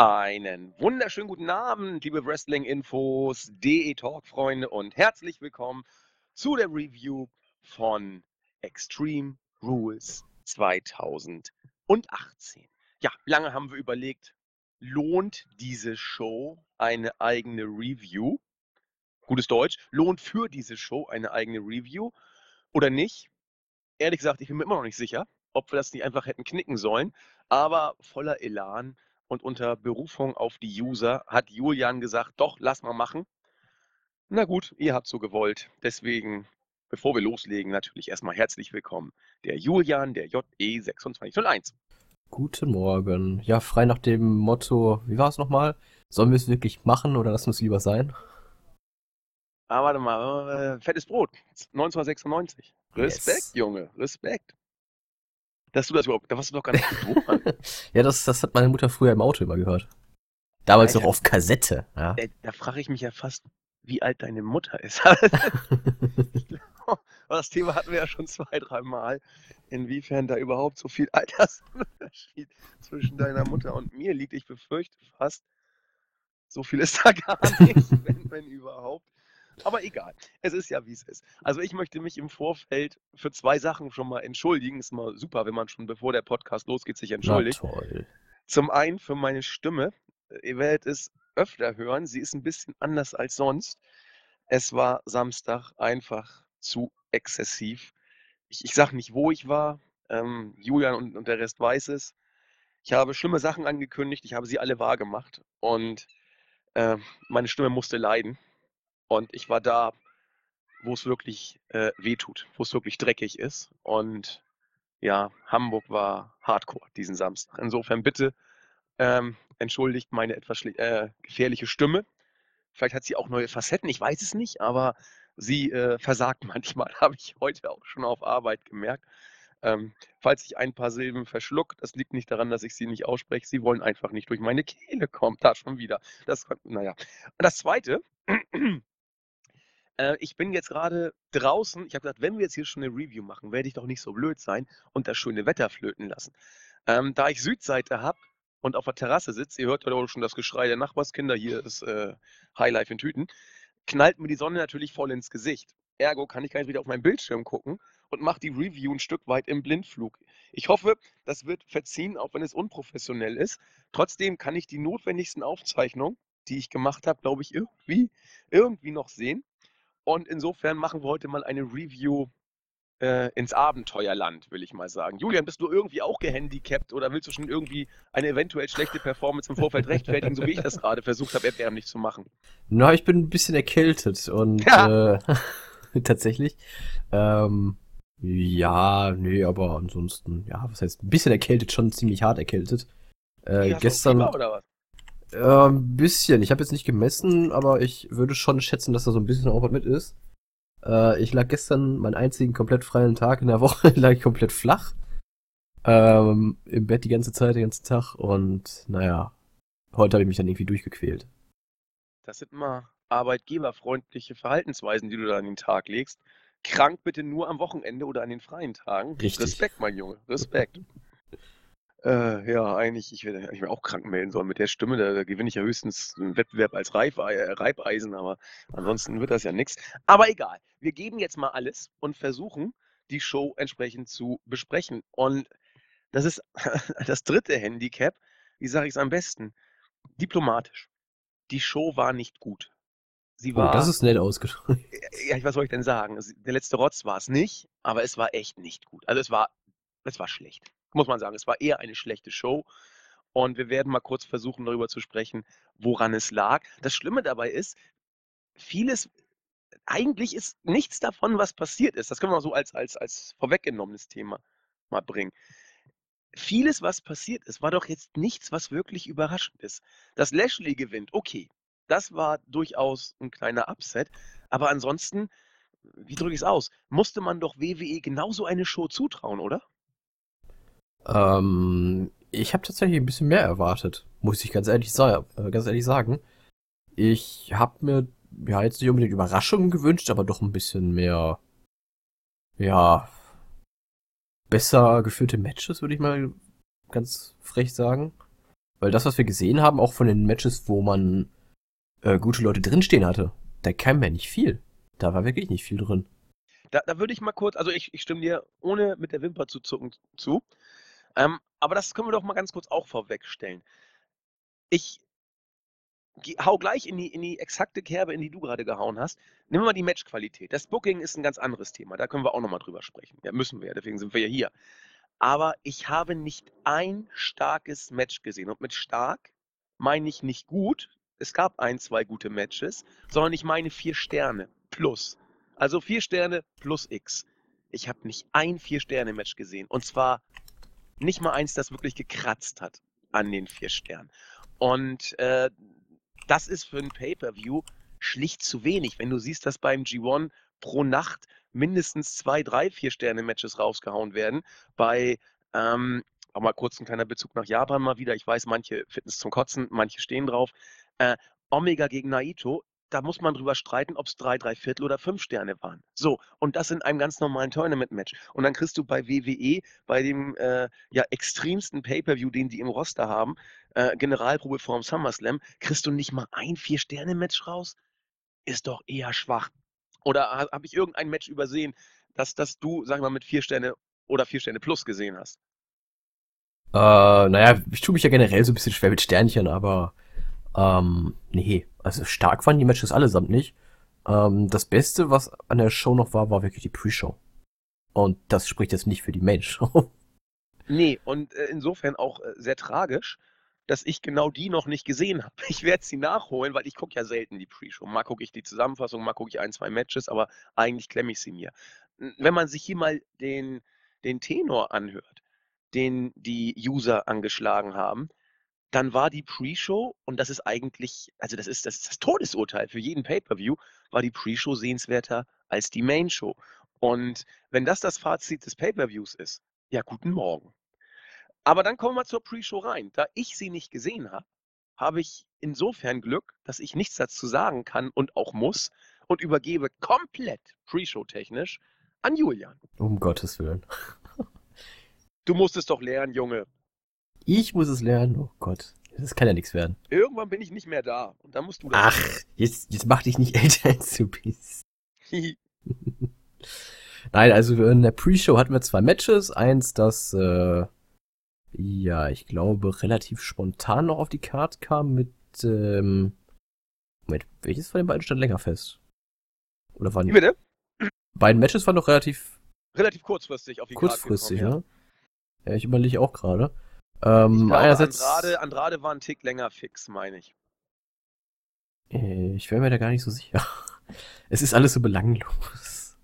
Einen wunderschönen guten Abend, liebe Wrestling-Infos, DE-Talk-Freunde und herzlich willkommen zu der Review von Extreme Rules 2018. Ja, lange haben wir überlegt, lohnt diese Show eine eigene Review? Gutes Deutsch, lohnt für diese Show eine eigene Review oder nicht? Ehrlich gesagt, ich bin mir immer noch nicht sicher, ob wir das nicht einfach hätten knicken sollen, aber voller Elan und unter Berufung auf die User hat Julian gesagt, doch, lass mal machen. Na gut, ihr habt so gewollt. Deswegen, bevor wir loslegen, natürlich erstmal herzlich willkommen. Der Julian, der JE2601. Guten Morgen. Ja, frei nach dem Motto, wie war es nochmal? Sollen wir es wirklich machen oder lassen wir es lieber sein? Ah, warte mal, äh, fettes Brot, 1996. Respekt, yes. Junge, Respekt. Dass du das überhaupt, da warst du doch gar nicht geboren. ja, das, das hat meine Mutter früher im Auto immer gehört. Damals noch auf Kassette. Ja. Da, da frage ich mich ja fast, wie alt deine Mutter ist. das Thema hatten wir ja schon zwei, drei Mal, inwiefern da überhaupt so viel Altersunterschied zwischen deiner Mutter und mir liegt. Ich befürchte fast, so viel ist da gar nicht, wenn, wenn überhaupt. Aber egal, es ist ja, wie es ist. Also ich möchte mich im Vorfeld für zwei Sachen schon mal entschuldigen. Ist mal super, wenn man schon bevor der Podcast losgeht, sich entschuldigt. Na toll. Zum einen für meine Stimme. Ihr werdet es öfter hören. Sie ist ein bisschen anders als sonst. Es war Samstag einfach zu exzessiv. Ich, ich sage nicht, wo ich war. Ähm, Julian und, und der Rest weiß es. Ich habe schlimme Sachen angekündigt. Ich habe sie alle wahrgemacht. Und äh, meine Stimme musste leiden. Und ich war da, wo es wirklich äh, wehtut, wo es wirklich dreckig ist. Und ja, Hamburg war hardcore diesen Samstag. Insofern bitte ähm, entschuldigt meine etwas äh, gefährliche Stimme. Vielleicht hat sie auch neue Facetten, ich weiß es nicht, aber sie äh, versagt manchmal, habe ich heute auch schon auf Arbeit gemerkt. Ähm, falls ich ein paar Silben verschluck, das liegt nicht daran, dass ich sie nicht ausspreche. Sie wollen einfach nicht durch meine Kehle kommen. Da schon wieder. Das, naja. Und das Zweite, äh, ich bin jetzt gerade draußen. Ich habe gesagt, wenn wir jetzt hier schon eine Review machen, werde ich doch nicht so blöd sein und das schöne Wetter flöten lassen. Ähm, da ich Südseite habe und auf der Terrasse sitze, ihr hört ja schon das Geschrei der Nachbarskinder, hier ist äh, Highlife in Tüten, knallt mir die Sonne natürlich voll ins Gesicht. Ergo kann ich gar nicht wieder auf meinen Bildschirm gucken und mache die Review ein Stück weit im Blindflug. Ich hoffe, das wird verziehen, auch wenn es unprofessionell ist. Trotzdem kann ich die notwendigsten Aufzeichnungen, die ich gemacht habe, glaube ich, irgendwie, irgendwie noch sehen. Und insofern machen wir heute mal eine Review äh, ins Abenteuerland, will ich mal sagen. Julian, bist du irgendwie auch gehandicapt oder willst du schon irgendwie eine eventuell schlechte Performance im Vorfeld rechtfertigen, so wie ich das gerade versucht habe, erbärmlich zu machen? Na, ich bin ein bisschen erkältet und ja. äh, tatsächlich. Ähm, ja, nee, aber ansonsten, ja, was heißt, ein bisschen erkältet, schon ziemlich hart erkältet. Äh, gestern. Fieber? Äh, ein bisschen. Ich habe jetzt nicht gemessen, aber ich würde schon schätzen, dass da so ein bisschen Aufwand mit ist. Äh, ich lag gestern meinen einzigen komplett freien Tag in der Woche, lag ich komplett flach. Ähm, Im Bett die ganze Zeit, den ganzen Tag und naja, heute habe ich mich dann irgendwie durchgequält. Das sind immer arbeitgeberfreundliche Verhaltensweisen, die du da an den Tag legst. Krank bitte nur am Wochenende oder an den freien Tagen. Richtig. Respekt, mein Junge, Respekt. Äh, ja, eigentlich, ich werde ich auch krank melden sollen mit der Stimme. Da, da gewinne ich ja höchstens einen Wettbewerb als Reif, äh, Reibeisen, aber ansonsten wird das ja nichts. Aber egal, wir geben jetzt mal alles und versuchen, die Show entsprechend zu besprechen. Und das ist das dritte Handicap. Wie sage ich es am besten? Diplomatisch. Die Show war nicht gut. Sie war. Oh, das ist nett ausgedrückt. Ja, was soll ich denn sagen? Der letzte Rotz war es nicht, aber es war echt nicht gut. Also es war, es war schlecht muss man sagen. Es war eher eine schlechte Show. Und wir werden mal kurz versuchen, darüber zu sprechen, woran es lag. Das Schlimme dabei ist, vieles, eigentlich ist nichts davon, was passiert ist. Das können wir mal so als, als, als vorweggenommenes Thema mal bringen. Vieles, was passiert ist, war doch jetzt nichts, was wirklich überraschend ist. Dass Lashley gewinnt, okay, das war durchaus ein kleiner Upset. Aber ansonsten, wie drücke ich es aus, musste man doch WWE genauso eine Show zutrauen, oder? Ähm, ich habe tatsächlich ein bisschen mehr erwartet, muss ich ganz ehrlich, sa äh, ganz ehrlich sagen. Ich habe mir ja jetzt nicht unbedingt Überraschungen gewünscht, aber doch ein bisschen mehr, ja, besser geführte Matches, würde ich mal ganz frech sagen. Weil das, was wir gesehen haben, auch von den Matches, wo man äh, gute Leute drinstehen hatte, da kam ja nicht viel. Da war wirklich nicht viel drin. Da, da würde ich mal kurz, also ich, ich stimme dir ohne mit der Wimper zu zucken zu. Ähm, aber das können wir doch mal ganz kurz auch vorwegstellen. Ich hau gleich in die, in die exakte Kerbe, in die du gerade gehauen hast. Nehmen wir mal die Matchqualität. Das Booking ist ein ganz anderes Thema. Da können wir auch nochmal drüber sprechen. Ja, müssen wir ja, deswegen sind wir ja hier. Aber ich habe nicht ein starkes Match gesehen. Und mit stark meine ich nicht gut. Es gab ein, zwei gute Matches, sondern ich meine vier Sterne plus. Also vier Sterne plus X. Ich habe nicht ein Vier-Sterne-Match gesehen. Und zwar nicht mal eins, das wirklich gekratzt hat an den vier Sternen. Und äh, das ist für ein Pay-Per-View schlicht zu wenig. Wenn du siehst, dass beim G1 pro Nacht mindestens zwei, drei, vier Sterne-Matches rausgehauen werden, bei, ähm, auch mal kurz ein kleiner Bezug nach Japan mal wieder. Ich weiß, manche Fitness zum Kotzen, manche stehen drauf. Äh, Omega gegen Naito da muss man drüber streiten, ob es drei, drei Viertel oder fünf Sterne waren. So, und das in einem ganz normalen Tournament-Match. Und dann kriegst du bei WWE, bei dem äh, ja extremsten Pay-Per-View, den die im Roster haben, äh, Generalprobe vorm SummerSlam, kriegst du nicht mal ein Vier-Sterne-Match raus? Ist doch eher schwach. Oder ha, habe ich irgendein Match übersehen, dass, dass du, sag mal, mit vier Sterne oder vier Sterne plus gesehen hast? Äh, naja, ich tue mich ja generell so ein bisschen schwer mit Sternchen, aber ähm, nee, also stark waren die Matches allesamt nicht. Ähm, das Beste, was an der Show noch war, war wirklich die Pre-Show. Und das spricht jetzt nicht für die Main-Show. Nee, und äh, insofern auch äh, sehr tragisch, dass ich genau die noch nicht gesehen habe. Ich werde sie nachholen, weil ich gucke ja selten die Pre-Show. Mal gucke ich die Zusammenfassung, mal gucke ich ein, zwei Matches, aber eigentlich klemme ich sie mir. Wenn man sich hier mal den, den Tenor anhört, den die User angeschlagen haben, dann war die Pre-Show, und das ist eigentlich, also das ist das, ist das Todesurteil für jeden Pay-Per-View, war die Pre-Show sehenswerter als die Main-Show. Und wenn das das Fazit des Pay-Per-Views ist, ja, guten Morgen. Aber dann kommen wir zur Pre-Show rein. Da ich sie nicht gesehen habe, habe ich insofern Glück, dass ich nichts dazu sagen kann und auch muss und übergebe komplett Pre-Show technisch an Julian. Um Gottes Willen. Du musst es doch lernen, Junge. Ich muss es lernen. Oh Gott. Das kann ja nichts werden. Irgendwann bin ich nicht mehr da. Und dann musst du das Ach, jetzt, jetzt mach dich nicht älter als du bist. Nein, also in der Pre-Show hatten wir zwei Matches. Eins, das, äh, ja, ich glaube, relativ spontan noch auf die Karte kam mit, ähm, Moment, welches von den beiden stand länger fest? Oder waren Wie bitte? Beiden Matches waren doch relativ. Relativ kurzfristig auf die kurzfristig, Karte Kurzfristig, ja. Ja, ich überlege auch gerade. Ähm, glaube, einerseits, Andrade, Andrade war ein Tick länger fix, meine ich. Äh, ich wäre mir da gar nicht so sicher. Es ist alles so belanglos.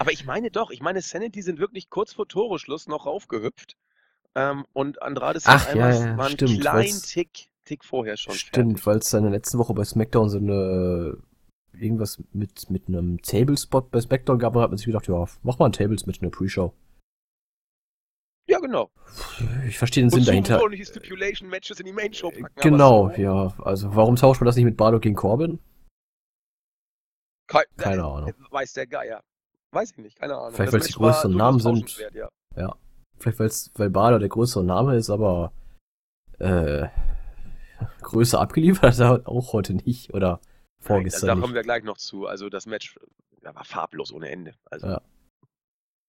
Aber ich meine doch, ich meine, Sanity sind wirklich kurz vor Toreschluss noch raufgehüpft. Ähm, und Andrade Ach, ja, ja, war ein stimmt, kleinen Tick, Tick vorher schon. Stimmt, weil es in der letzten Woche bei SmackDown so eine irgendwas mit, mit einem Tablespot bei SmackDown gab, da hat man sich gedacht, ja, mach mal ein Tables mit einer Pre-Show. Genau. Ich verstehe den Sinn dahinter. Stipulation Matches in die Main Show packen. Genau, so. ja. Also warum tauscht man das nicht mit Bardo gegen Corbin? Ke Keine äh, Ahnung. Weiß der Geier. Weiß ich nicht, keine Ahnung. Vielleicht weil es die größeren Namen sind. Ja. ja. Vielleicht weil's, weil Bardo der größere Name ist, aber äh, Größe abgeliefert hat er auch heute nicht oder vorgestern. Nein, da kommen wir gleich noch zu. Also das Match ja, war farblos ohne Ende. Also. Ja.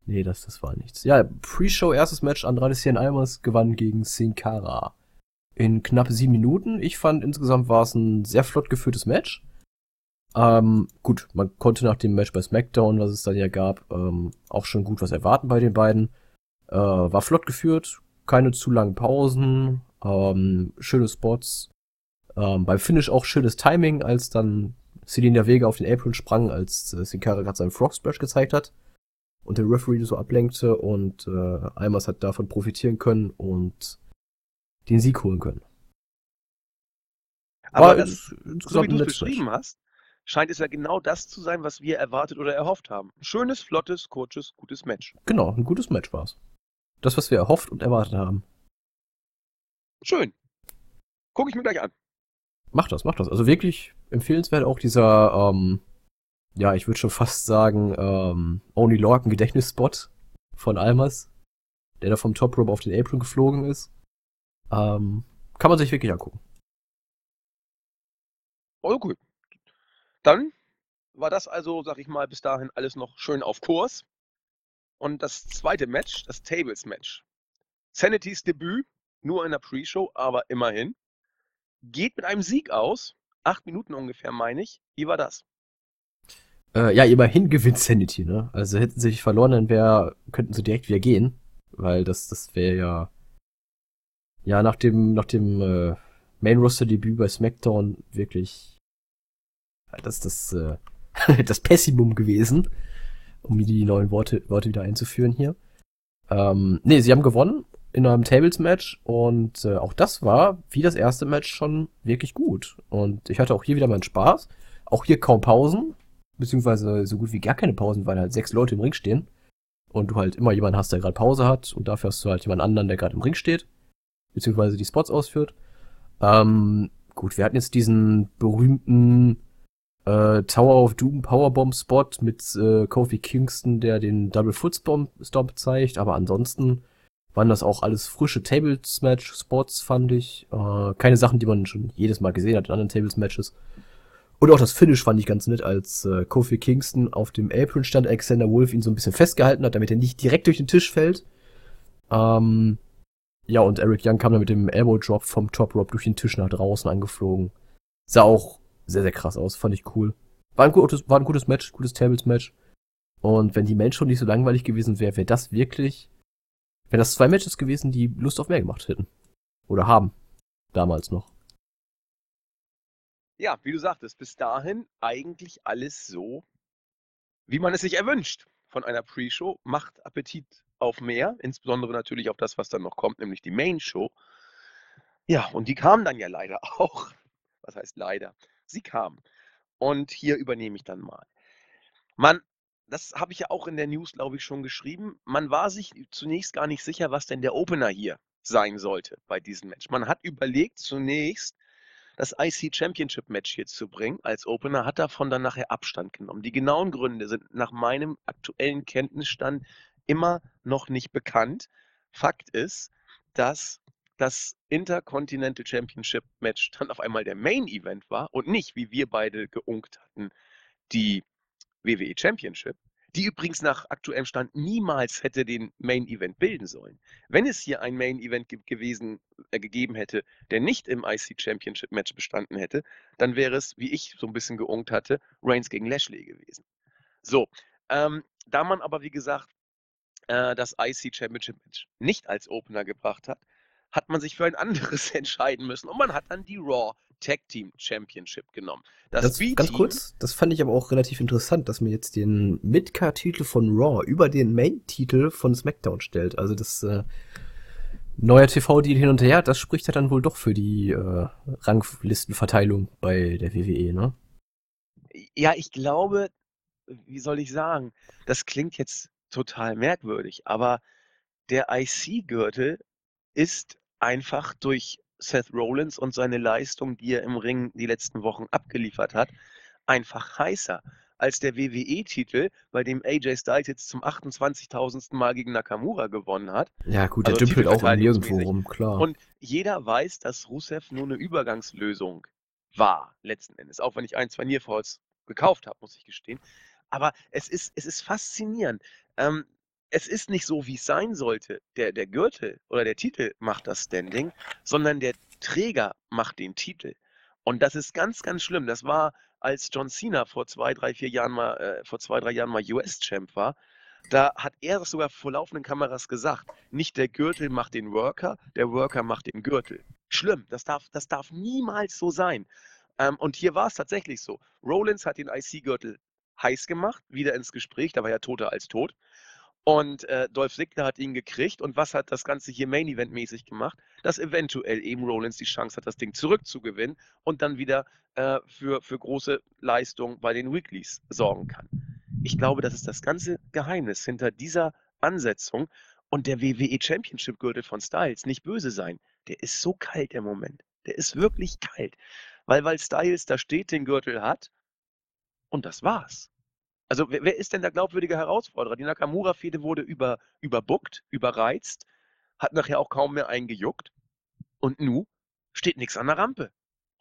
Nee, das, das war nichts. Ja, Pre-Show, erstes Match, Andrade Cien Almas gewann gegen Sin Cara. In knapp sieben Minuten. Ich fand, insgesamt war es ein sehr flott geführtes Match. Ähm, gut, man konnte nach dem Match bei SmackDown, was es dann ja gab, ähm, auch schon gut was erwarten bei den beiden. Äh, war flott geführt, keine zu langen Pausen, ähm, schöne Spots. Ähm, beim Finish auch schönes Timing, als dann Selina Vega auf den Apron sprang, als äh, Sin Cara gerade seinen Frog Splash gezeigt hat und der Referee so ablenkte und äh, Almas hat davon profitieren können und den Sieg holen können. Aber das, so wie du es beschrieben hast, scheint es ja genau das zu sein, was wir erwartet oder erhofft haben. Ein schönes, flottes, kurzes, gutes Match. Genau, ein gutes Match war es. Das, was wir erhofft und erwartet haben. Schön. Gucke ich mir gleich an. Mach das, mach das. Also wirklich empfehlenswert auch dieser ähm, ja, ich würde schon fast sagen, ähm, Only Lorcan Gedächtnisspot von Almas, der da vom Top Rope auf den Apron geflogen ist. Ähm, kann man sich wirklich angucken. Oh, gut. Dann war das also, sag ich mal, bis dahin alles noch schön auf Kurs. Und das zweite Match, das Tables-Match. Sanity's Debüt, nur in der Pre-Show, aber immerhin. Geht mit einem Sieg aus. Acht Minuten ungefähr, meine ich. Wie war das? Äh, ja, immerhin gewinnt Sanity, ne? Also hätten sie sich verloren, dann wär, könnten sie direkt wieder gehen. Weil das, das wäre ja. Ja, nach dem, nach dem äh, Main-Roster-Debüt bei SmackDown wirklich. Das, das, äh, das Pessimum gewesen, um die neuen Worte, Worte wieder einzuführen hier. Ähm, nee, sie haben gewonnen in einem Tables-Match und äh, auch das war, wie das erste Match, schon wirklich gut. Und ich hatte auch hier wieder meinen Spaß. Auch hier kaum Pausen, beziehungsweise so gut wie gar keine Pausen, weil halt sechs Leute im Ring stehen. Und du halt immer jemanden hast, der gerade Pause hat und dafür hast du halt jemanden anderen, der gerade im Ring steht, beziehungsweise die Spots ausführt. Ähm, gut, wir hatten jetzt diesen berühmten äh, Tower of Doom Powerbomb Spot mit äh, Kofi Kingston, der den Double Foot Stomp, zeigt, aber ansonsten waren das auch alles frische Tables Match Spots, fand ich. Äh, keine Sachen, die man schon jedes Mal gesehen hat in anderen Tables Matches. Und auch das Finish fand ich ganz nett, als äh, Kofi Kingston auf dem Apron stand, Alexander Wolf ihn so ein bisschen festgehalten hat, damit er nicht direkt durch den Tisch fällt. Ähm, ja, und Eric Young kam dann mit dem Elbow Drop vom Top Rope durch den Tisch nach draußen angeflogen. Sah auch sehr, sehr krass aus. Fand ich cool. War ein gutes, war ein gutes Match, gutes Tables-Match. Und wenn die Match schon nicht so langweilig gewesen wäre, wäre das wirklich, wären das zwei Matches gewesen, die Lust auf mehr gemacht hätten. Oder haben. Damals noch. Ja, wie du sagtest, bis dahin eigentlich alles so, wie man es sich erwünscht von einer Pre-Show. Macht Appetit auf mehr, insbesondere natürlich auf das, was dann noch kommt, nämlich die Main-Show. Ja, und die kam dann ja leider auch. Was heißt leider? Sie kam. Und hier übernehme ich dann mal. Man, das habe ich ja auch in der News, glaube ich, schon geschrieben. Man war sich zunächst gar nicht sicher, was denn der Opener hier sein sollte bei diesem Match. Man hat überlegt, zunächst das IC Championship Match hier zu bringen als Opener, hat davon dann nachher Abstand genommen. Die genauen Gründe sind nach meinem aktuellen Kenntnisstand immer noch nicht bekannt. Fakt ist, dass das Intercontinental Championship Match dann auf einmal der Main Event war und nicht, wie wir beide geunkt hatten, die WWE Championship, die übrigens nach aktuellem Stand niemals hätte den Main Event bilden sollen. Wenn es hier ein Main Event ge gewesen, äh, gegeben hätte, der nicht im IC Championship Match bestanden hätte, dann wäre es, wie ich so ein bisschen geunkt hatte, Reigns gegen Lashley gewesen. So, ähm, da man aber, wie gesagt, äh, das IC Championship Match nicht als Opener gebracht hat, hat man sich für ein anderes entscheiden müssen und man hat dann die Raw Tag Team Championship genommen. Das, das ganz kurz, das fand ich aber auch relativ interessant, dass man jetzt den Midcard-Titel von Raw über den Main-Titel von SmackDown stellt. Also das äh, neue TV-Deal hin und her, das spricht ja dann wohl doch für die äh, Ranglistenverteilung bei der WWE, ne? Ja, ich glaube, wie soll ich sagen, das klingt jetzt total merkwürdig, aber der IC-Gürtel ist einfach durch Seth Rollins und seine Leistung, die er im Ring die letzten Wochen abgeliefert hat, einfach heißer als der WWE-Titel, bei dem AJ Styles jetzt zum 28.000. Mal gegen Nakamura gewonnen hat. Ja, gut, der also dümpelt auch nirgendwo rum, klar. Und jeder weiß, dass Rusev nur eine Übergangslösung war, letzten Endes. Auch wenn ich ein, zwei Nearfalls gekauft habe, muss ich gestehen. Aber es ist, es ist faszinierend. Ähm, es ist nicht so, wie es sein sollte. Der, der Gürtel oder der Titel macht das Standing, sondern der Träger macht den Titel. Und das ist ganz, ganz schlimm. Das war, als John Cena vor zwei, drei, vier Jahren mal, äh, vor zwei, drei Jahren mal US-Champ war. Da hat er das sogar vor laufenden Kameras gesagt. Nicht der Gürtel macht den Worker, der Worker macht den Gürtel. Schlimm, das darf, das darf niemals so sein. Ähm, und hier war es tatsächlich so. Rollins hat den IC-Gürtel heiß gemacht, wieder ins Gespräch, da war ja toter als tot. Und äh, Dolph Ziggler hat ihn gekriegt. Und was hat das Ganze hier Main Event mäßig gemacht? Dass eventuell eben Rollins die Chance hat, das Ding zurückzugewinnen und dann wieder äh, für, für große Leistung bei den Weeklies sorgen kann. Ich glaube, das ist das ganze Geheimnis hinter dieser Ansetzung. Und der WWE Championship Gürtel von Styles, nicht böse sein, der ist so kalt im Moment. Der ist wirklich kalt. Weil, weil Styles da steht, den Gürtel hat. Und das war's. Also wer, wer ist denn der glaubwürdige Herausforderer? Die Nakamura-Fehde wurde über, überbuckt, überreizt, hat nachher auch kaum mehr eingejuckt. Und nu? steht nichts an der Rampe.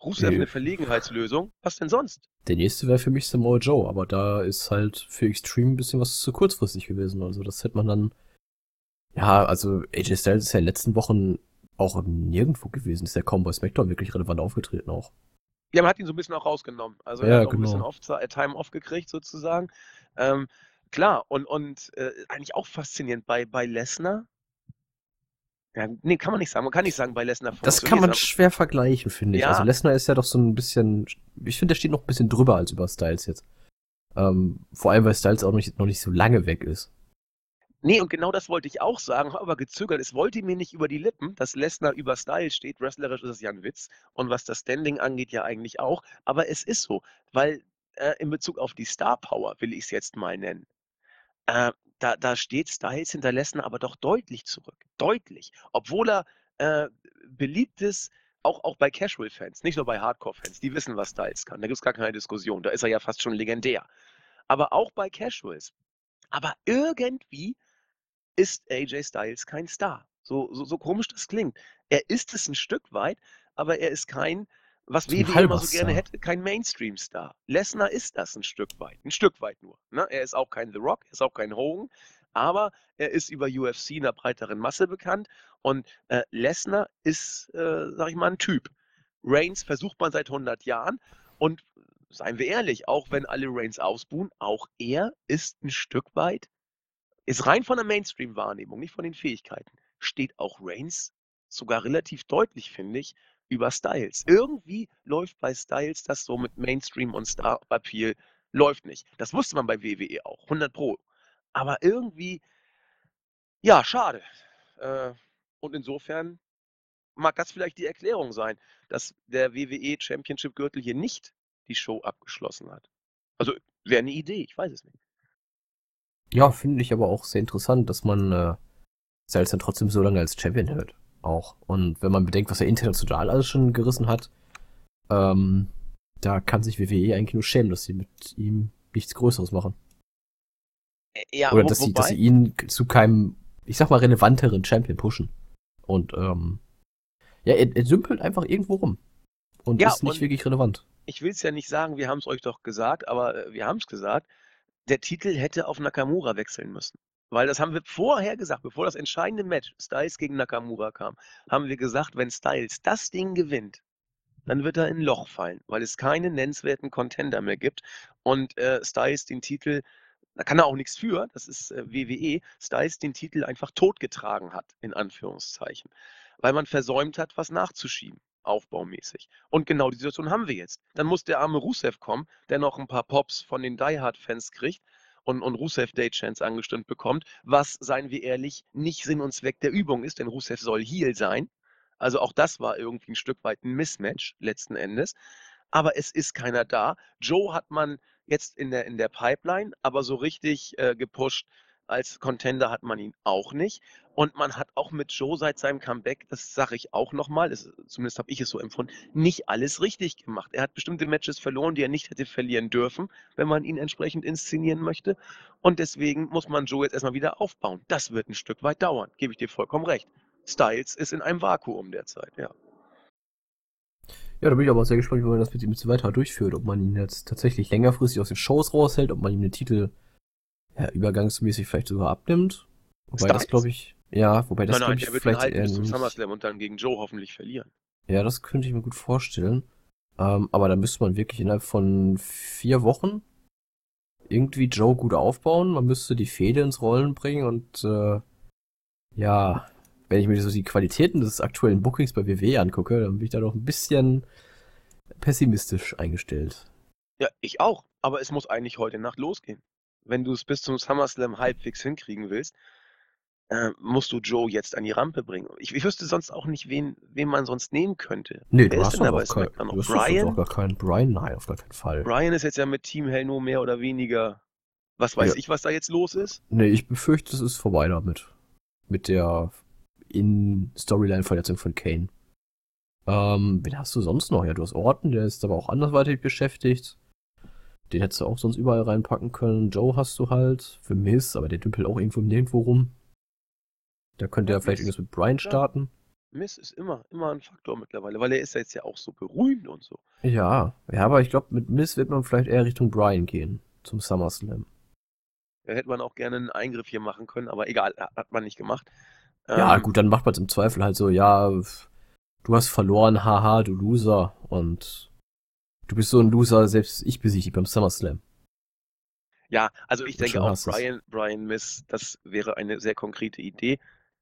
Rusev Nee. eine Verlegenheitslösung, was denn sonst? Der nächste wäre für mich Samoa Joe, aber da ist halt für Extreme ein bisschen was zu kurzfristig gewesen. Also das hätte man dann. Ja, also AJ Styles ist ja in den letzten Wochen auch nirgendwo gewesen. Ist ja kaum bei SmackDown wirklich relevant aufgetreten auch. Ja, man hat ihn so ein bisschen auch rausgenommen. Also Ja, er hat auch ein genau. bisschen off, äh, Time off gekriegt sozusagen. Ähm, klar, und, und äh, eigentlich auch faszinierend bei, bei Lesnar. Ja, nee, kann man nicht sagen. Man kann nicht sagen, bei Lesnar Das kann man schwer vergleichen, finde ich. Ja. Also Lesnar ist ja doch so ein bisschen. Ich finde, der steht noch ein bisschen drüber als über Styles jetzt. Ähm, vor allem, weil Styles auch nicht, noch nicht so lange weg ist. Nee, und genau das wollte ich auch sagen, habe aber gezögert. Es wollte mir nicht über die Lippen, dass Lesnar über Style steht. Wrestlerisch ist es ja ein Witz. Und was das Standing angeht, ja eigentlich auch. Aber es ist so, weil äh, in Bezug auf die Star Power, will ich es jetzt mal nennen, äh, da, da steht Styles hinter Lesnar aber doch deutlich zurück. Deutlich. Obwohl er äh, beliebt ist, auch, auch bei Casual-Fans, nicht nur bei Hardcore-Fans. Die wissen, was Styles kann. Da gibt es gar keine Diskussion. Da ist er ja fast schon legendär. Aber auch bei Casuals. Aber irgendwie ist AJ Styles kein Star. So, so, so komisch das klingt. Er ist es ein Stück weit, aber er ist kein, was WWE immer so gerne hätte, kein Mainstream-Star. Lesnar ist das ein Stück weit. Ein Stück weit nur. Ne? Er ist auch kein The Rock, er ist auch kein Hogan, aber er ist über UFC in einer breiteren Masse bekannt und äh, Lesnar ist, äh, sag ich mal, ein Typ. Reigns versucht man seit 100 Jahren und seien wir ehrlich, auch wenn alle Reigns ausbuhen, auch er ist ein Stück weit ist rein von der Mainstream-Wahrnehmung, nicht von den Fähigkeiten, steht auch Reigns sogar relativ deutlich, finde ich, über Styles. Irgendwie läuft bei Styles das so mit Mainstream und Star-Appeal, läuft nicht. Das wusste man bei WWE auch, 100 Pro. Aber irgendwie, ja, schade. Äh, und insofern mag das vielleicht die Erklärung sein, dass der WWE Championship-Gürtel hier nicht die Show abgeschlossen hat. Also wäre eine Idee, ich weiß es nicht. Ja, finde ich aber auch sehr interessant, dass man äh, Styles dann trotzdem so lange als Champion hält. Auch. Und wenn man bedenkt, was er international alles schon gerissen hat, ähm, da kann sich WWE eigentlich nur schämen, dass sie mit ihm nichts Größeres machen. Äh, Ja, Oder wo- dass sie, dass sie ihn zu keinem, ich sag mal, relevanteren Champion pushen. Und ähm, ja, er, er dümpelt einfach irgendwo rum. Und Ja, ist nicht wirklich relevant. ich will es ja nicht sagen, wir haben es euch doch gesagt, aber äh, wir haben es gesagt, der Titel hätte auf Nakamura wechseln müssen. Weil das haben wir vorher gesagt, bevor das entscheidende Match Styles gegen Nakamura kam, haben wir gesagt, wenn Styles das Ding gewinnt, dann wird er in ein Loch fallen, weil es keinen nennenswerten Contender mehr gibt und äh, Styles den Titel, da kann er auch nichts für, das ist äh, WWE, Styles den Titel einfach totgetragen hat, in Anführungszeichen, weil man versäumt hat, was nachzuschieben, aufbaumäßig. Und genau die Situation haben wir jetzt. Dann muss der arme Rusev kommen, der noch ein paar Pops von den Die Hard-Fans kriegt und, und Rusev Day Chance angestimmt bekommt, was, seien wir ehrlich, nicht Sinn und Zweck der Übung ist, denn Rusev soll Heal sein. Also auch das war irgendwie ein Stück weit ein Mismatch letzten Endes. Aber es ist keiner da. Joe hat man jetzt in der, in der Pipeline, aber so richtig äh, gepusht als Contender hat man ihn auch nicht. Und man hat auch mit Joe seit seinem Comeback, das sage ich auch nochmal, zumindest habe ich es so empfunden, nicht alles richtig gemacht. Er hat bestimmte Matches verloren, die er nicht hätte verlieren dürfen, wenn man ihn entsprechend inszenieren möchte. Und deswegen muss man Joe jetzt erstmal wieder aufbauen. Das wird ein Stück weit dauern, gebe ich dir vollkommen recht. Styles ist in einem Vakuum derzeit, ja. Ja, da bin ich aber sehr gespannt, wie man das mit ihm jetzt weiter durchführt. Ob man ihn jetzt tatsächlich längerfristig aus den Shows raushält, ob man ihm den Titel ja, übergangsmäßig vielleicht sogar abnimmt. Wobei das, Styles? glaube ich, ja, wobei das glaube ich er wird vielleicht halten eher bis zum. SummerSlam und dann gegen Joe hoffentlich verlieren. Ja, das könnte ich mir gut vorstellen. Ähm, aber da müsste man wirklich innerhalb von vier Wochen irgendwie Joe gut aufbauen. Man müsste die Fehde ins Rollen bringen und äh, ja, wenn ich mir so die Qualitäten des aktuellen Bookings bei WWE angucke, dann bin ich da doch ein bisschen pessimistisch eingestellt. Ja, ich auch. Aber es muss eigentlich heute Nacht losgehen. Wenn du es bis zum SummerSlam halbwegs hinkriegen willst, äh, musst du Joe jetzt an die Rampe bringen. Ich, ich wüsste sonst auch nicht, wen, wen man sonst nehmen könnte. Nee, Wer du ist hast bei kein, noch? du hast doch Brian? auch gar keinen Brian, nein, auf gar keinen Fall. Brian ist jetzt ja mit Team Hell nur mehr oder weniger. Was weiß Ja. ich, was da jetzt los ist? Nee, ich befürchte, es ist vorbei damit. Mit der In-Storyline-Verletzung von Kane. Ähm, wen hast du sonst noch? Ja, du hast Orton, der ist aber auch anderweitig beschäftigt. Den hättest du auch sonst überall reinpacken können. Joe hast du halt. Für Miss, aber der dümpelt auch irgendwo nirgendwo rum. Da könnte Ja, er vielleicht irgendwas mit Brian starten. Miss ist immer, immer ein Faktor mittlerweile, weil er ist ja jetzt ja auch so berühmt und so. Ja, ja, aber ich glaube, mit Miss wird man vielleicht eher Richtung Brian gehen zum SummerSlam. Da hätte man auch gerne einen Eingriff hier machen können, aber egal, hat man nicht gemacht. Ja, ähm, gut, dann macht man es im Zweifel halt so, ja, du hast verloren, haha, du Loser. Und du bist so ein Loser, selbst ich besiege dich beim SummerSlam. Ja, also ich denke auch, Brian, Brian Miss, das wäre eine sehr konkrete Idee.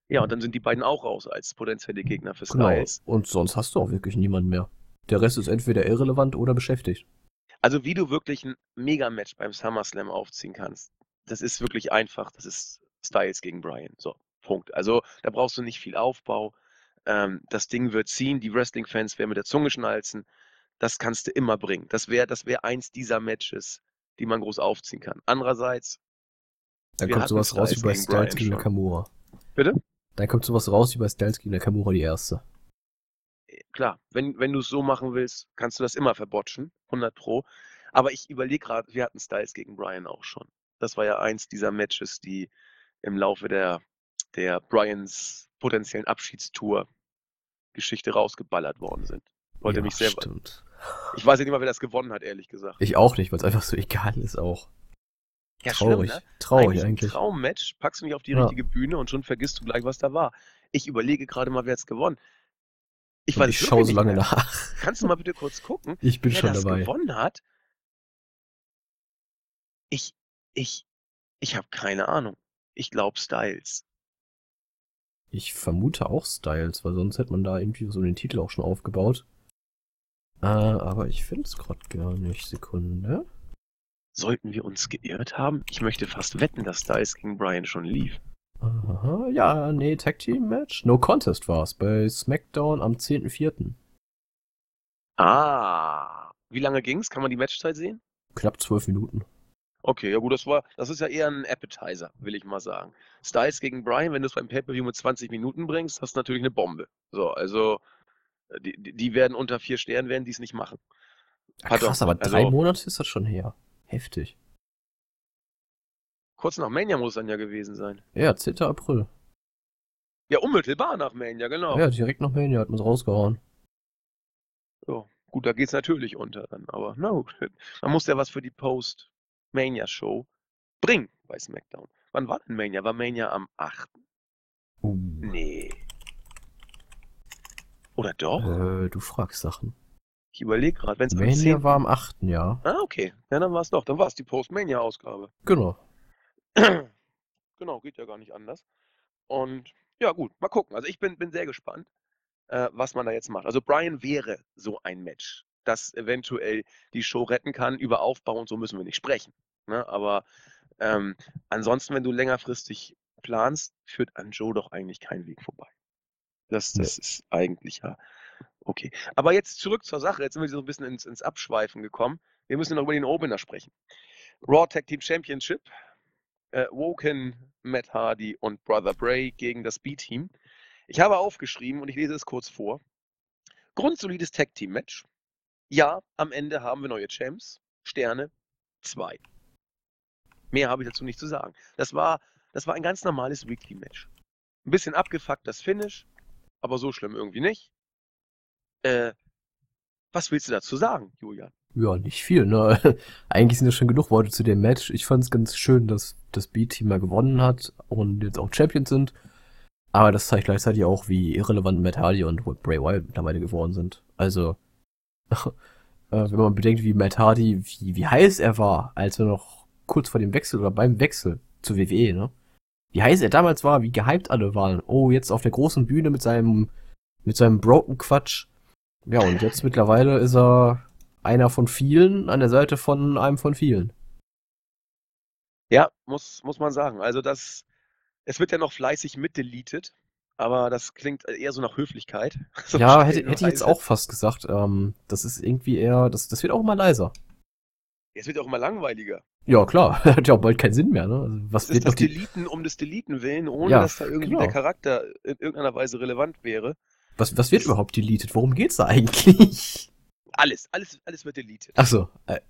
Ja, und dann sind die beiden auch raus als potenzielle Gegner für genau. Styles. Genau. Und sonst hast du auch wirklich niemanden mehr. Der Rest ist entweder irrelevant oder beschäftigt. Also wie du wirklich ein Mega-Match beim SummerSlam aufziehen kannst, das ist wirklich einfach. Das ist Styles gegen Brian. So, Punkt. Also da brauchst du nicht viel Aufbau. Ähm, das Ding wird ziehen. Die Wrestling-Fans werden mit der Zunge schnalzen. Das kannst du immer bringen. Das wäre das wär eins dieser Matches, die man groß aufziehen kann. Andererseits. Dann kommt sowas raus wie bei Styles gegen Nakamura. Bitte? Dann kommt sowas raus wie bei Styles gegen Nakamura die erste. Äh, klar, wenn, wenn du es so machen willst, kannst du das immer verbotschen, 100 Pro. Aber ich überlege gerade, wir hatten Styles gegen Brian auch schon. Das war ja eins dieser Matches, die im Laufe der, der Brians potenziellen Abschiedstour Geschichte rausgeballert worden sind. Wollte ja, mich selber. Stimmt. Ich weiß nicht mal, wer das gewonnen hat, ehrlich gesagt. Ich auch nicht, weil es einfach so egal ist auch. Ja, traurig. Schlimm, ne? Traurig eigentlich. eigentlich. Traummatch, packst du mich auf die ja. richtige Bühne und schon vergisst du gleich, was da war. Ich überlege gerade mal, wer es gewonnen. Ich, weiß ich schaue so lange nach. Kannst du mal bitte kurz gucken, ich bin wer schon das dabei. gewonnen hat? Ich, ich, ich habe keine Ahnung. Ich glaube Styles. Ich vermute auch Styles, weil sonst hätte man da irgendwie so den Titel auch schon aufgebaut. Äh, aber ich finde es gerade gar nicht. Sekunde. Sollten wir uns geirrt haben? Ich möchte fast wetten, dass Styles gegen Brian schon lief. Aha, ja, nee, Tag Team Match. No Contest war's bei SmackDown am 10.04. Ah, wie lange ging's? Kann man die Matchzeit sehen? Knapp zwölf Minuten. Okay, ja gut, das war, das ist ja eher ein Appetizer, will ich mal sagen. Styles gegen Brian, wenn du es beim Pay-Per-View mit 20 Minuten bringst, hast du natürlich eine Bombe. So, also die, die werden unter vier Sternen, werden die es nicht machen. Ja, krass, aber drei also, Monate ist das schon her. Heftig. Kurz nach Mania muss es dann ja gewesen sein. Ja, 10. April. Ja, unmittelbar nach Mania, genau. Ja, direkt nach Mania hat man es rausgehauen. So, gut, da geht es natürlich unter dann, aber na gut. Man muss ja was für die Post-Mania-Show bringen bei SmackDown. Wann war denn Mania? War Mania am 8.? Uh. Nee. Oder doch? Äh, du fragst Sachen. Ich überlege gerade, wenn es am 10. war am 8. Ja. Ah, okay. Ja, dann war es doch. Dann war es die Post-Mania-Ausgabe. Genau. genau, geht ja gar nicht anders. Und ja, gut, mal gucken. Also ich bin, bin sehr gespannt, äh, was man da jetzt macht. Also Brian wäre so ein Match, das eventuell die Show retten kann. Über Aufbau und so müssen wir nicht sprechen. Ne? Aber ähm, ansonsten, wenn du längerfristig planst, führt an Joe doch eigentlich kein Weg vorbei. Das, das nee. ist eigentlich ja okay. Aber jetzt zurück zur Sache. Jetzt sind wir so ein bisschen ins, ins Abschweifen gekommen. Wir müssen noch über den Opener sprechen. Raw Tag Team Championship. Äh, Woken, Matt Hardy und Brother Bray gegen das B-Team. Ich habe aufgeschrieben und ich lese es kurz vor. Grundsolides Tag Team Match. Ja, am Ende haben wir neue Champs. Sterne 2. Mehr habe ich dazu nicht zu sagen. Das war, das war ein ganz normales Weekly Match. Ein bisschen abgefuckt das Finish, aber so schlimm irgendwie nicht. Äh, was willst du dazu sagen, Julian? Ja, nicht viel, ne? Eigentlich sind ja schon genug Worte zu dem Match. Ich fand es ganz schön, dass das B-Team mal gewonnen hat und jetzt auch Champions sind. Aber das zeigt gleichzeitig auch, wie irrelevant Matt Hardy und Bray Wyatt mittlerweile geworden sind. Also, äh, wenn man bedenkt, wie Matt Hardy, wie, wie heiß er war, als er noch kurz vor dem Wechsel oder beim Wechsel zu WWE, ne? Wie heiß er damals war, wie gehypt alle waren. Oh, jetzt auf der großen Bühne mit seinem, mit seinem Broken Quatsch. Ja, und jetzt mittlerweile ist er einer von vielen an der Seite von einem von vielen. Ja, muss, muss man sagen. Also das, es wird ja noch fleißig mitdeleted, aber das klingt eher so nach Höflichkeit. So ja, hätte, hätte ich jetzt auch fast gesagt. Ähm, das ist irgendwie eher, das, das wird auch immer leiser. Es wird auch immer langweiliger. Ja, klar. Hat ja auch bald keinen Sinn mehr, ne? Also, was das wird ist das Deleten um des Deleten willen, ohne ja, dass da irgendwie genau. der Charakter in irgendeiner Weise relevant wäre. Was, was wird das überhaupt deleted? Worum geht's da eigentlich? Alles, alles, alles wird deleted. Achso, äh,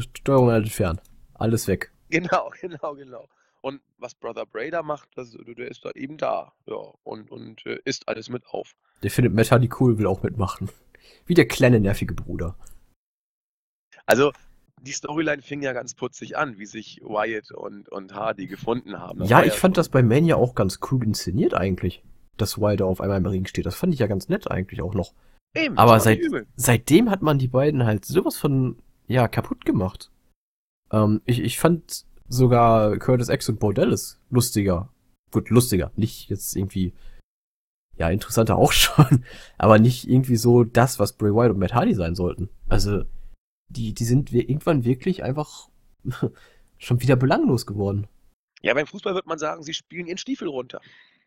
Steuerung entfernen. Alles weg. Genau, genau, genau. Und was Brother Bray da macht, das, der ist da eben da. Ja, und, und äh, isst alles mit auf. Der findet Hardy cool, will auch mitmachen. Wie der kleine, nervige Bruder. Also, die Storyline fing ja ganz putzig an, wie sich Wyatt und, und Hardy gefunden haben. Das ja, ich ja fand das bei Mania auch ganz cool inszeniert eigentlich, dass Wyatt auf einmal im Ring steht. Das fand ich ja ganz nett eigentlich auch noch. Eben, Aber seit, seitdem hat man die beiden halt sowas von, ja, kaputt gemacht. Ähm, ich, ich fand sogar Curtis X und Bo Dallas lustiger. Gut, lustiger. Nicht jetzt irgendwie, ja, interessanter auch schon. Aber nicht irgendwie so das, was Bray Wyatt und Matt Hardy sein sollten. Also, die, die sind irgendwann wirklich einfach schon wieder belanglos geworden. Ja, beim Fußball wird man sagen, sie spielen ihren Stiefel runter.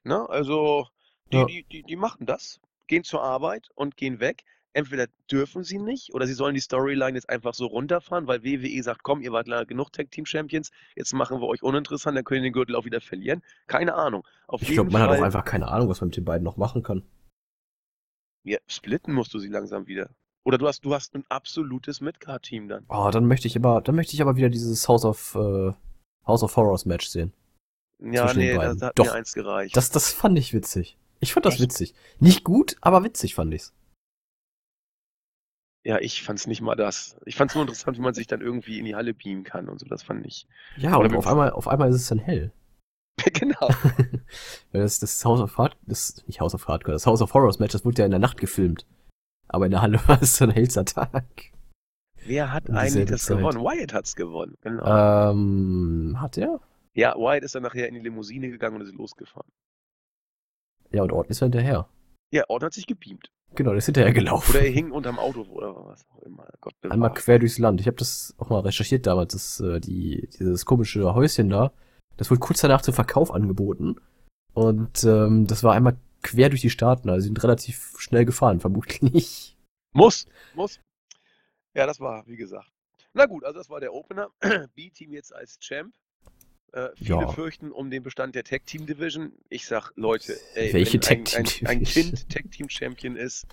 Ne? Also, die, ja. die, die, die machen das, gehen zur Arbeit und gehen weg. Entweder dürfen sie nicht oder sie sollen die Storyline jetzt einfach so runterfahren, weil WWE sagt, komm, ihr wart leider genug Tag Team Champions, jetzt machen wir euch uninteressant, dann können ihr den Gürtel auch wieder verlieren. Keine Ahnung. Auf ich glaube, man Fall, hat auch einfach keine Ahnung, was man mit den beiden noch machen kann. Ja, splitten musst du sie langsam wieder. Oder du hast, du hast ein absolutes Midcard-Team dann. Oh, dann möchte ich aber, dann möchte ich aber wieder dieses House of, äh, House of Horrors Match sehen. Ja, nee, das hat Doch, mir eins gereicht. Das, das fand ich witzig. Ich fand das Echt? witzig. Nicht gut, aber witzig fand ich's. Ja, ich fand's nicht mal das. Ich fand's nur interessant, wie man sich dann irgendwie in die Halle beamen kann und so. Das fand ich. Ja, und auf einmal, auf einmal ist es dann hell. genau. das, das House of Hard, das, nicht House of Hardcore, das House of Horrors Match, das wurde ja in der Nacht gefilmt. Aber in der Halle war es so ein hellster Tag. Wer hat eigentlich das Zeit. gewonnen? Wyatt hat's gewonnen, genau. Ähm, hat er? Ja, Wyatt ist dann nachher in die Limousine gegangen und ist losgefahren. Ja, und Orton ist ja hinterher. Ja, Orton hat sich gebeamt. Genau, der ist hinterher gelaufen. Oder er hing unterm Auto oder was auch immer. Gott Einmal quer durchs Land. Ich habe das auch mal recherchiert damals, das, äh, die, dieses komische Häuschen da. Das wurde kurz danach zum Verkauf angeboten. Und ähm, das war einmal quer durch die Staaten, also sind relativ schnell gefahren, vermutlich. Muss, muss. Ja, das war, wie gesagt. Na gut, also das war der Opener. B-Team jetzt als Champ. Äh, viele ja. fürchten um den Bestand der Tag Team Division. Ich sag, Leute, ey, Welche wenn ein, ein, ein, Kind Tag Team Champion ist,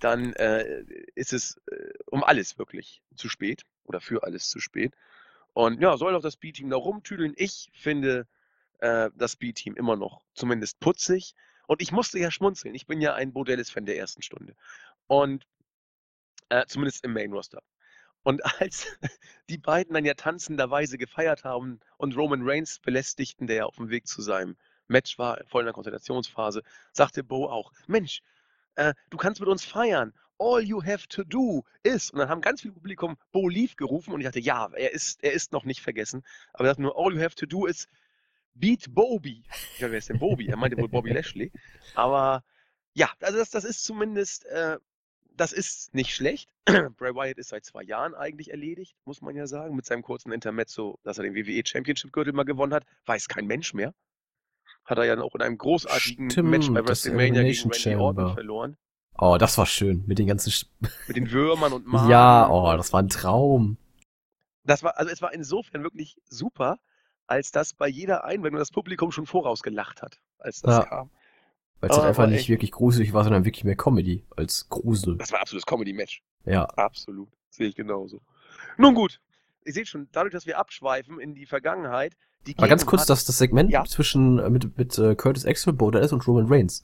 dann äh, ist es äh, um alles wirklich zu spät oder für alles zu spät. Und ja, soll doch das B-Team da rumtüdeln. Ich finde äh, das B-Team immer noch zumindest putzig. Und ich musste ja schmunzeln. Ich bin ja ein Bodellis-Fan der ersten Stunde. Und äh, zumindest im Main-Roster. Und als die beiden dann ja tanzenderweise gefeiert haben und Roman Reigns belästigten, der ja auf dem Weg zu seinem Match war, voll in der Konzentrationsphase, sagte Bo auch, Mensch, äh, du kannst mit uns feiern. All you have to do is. Und dann haben ganz viele Publikum Bo Leaf gerufen und ich dachte, ja, er ist, er ist noch nicht vergessen. Aber er sagt nur, all you have to do is Beat Bobby. Ich weiß, wer ist denn Bobby? Er meinte wohl Bobby Lashley. Aber ja, also das, das ist zumindest, äh, das ist nicht schlecht. Bray Wyatt ist seit zwei Jahren eigentlich erledigt, muss man ja sagen. Mit seinem kurzen Intermezzo, dass er den WWE Championship Gürtel mal gewonnen hat, weiß kein Mensch mehr. Hat er ja auch in einem großartigen Stimmt, Match bei WrestleMania gegen Randy Orton verloren. Oh, das war schön. Mit den ganzen. Sch mit den Würmern und Magen. Ja, oh, das war ein Traum. Das war, also es war insofern wirklich super, als dass bei jeder Einwendung das Publikum schon vorausgelacht hat, als das ja. kam. Weil es halt einfach nicht wirklich gruselig war, sondern wirklich mehr Comedy als Grusel. Das war absolutes Comedy-Match. Ja. Absolut. Sehe ich genauso. Nun gut. Ihr seht schon, dadurch, dass wir abschweifen in die Vergangenheit. Die Aber ganz kurz, hat, das, das Segment ja. zwischen äh, mit, mit uh, Curtis Axel, Dallas und Roman Reigns.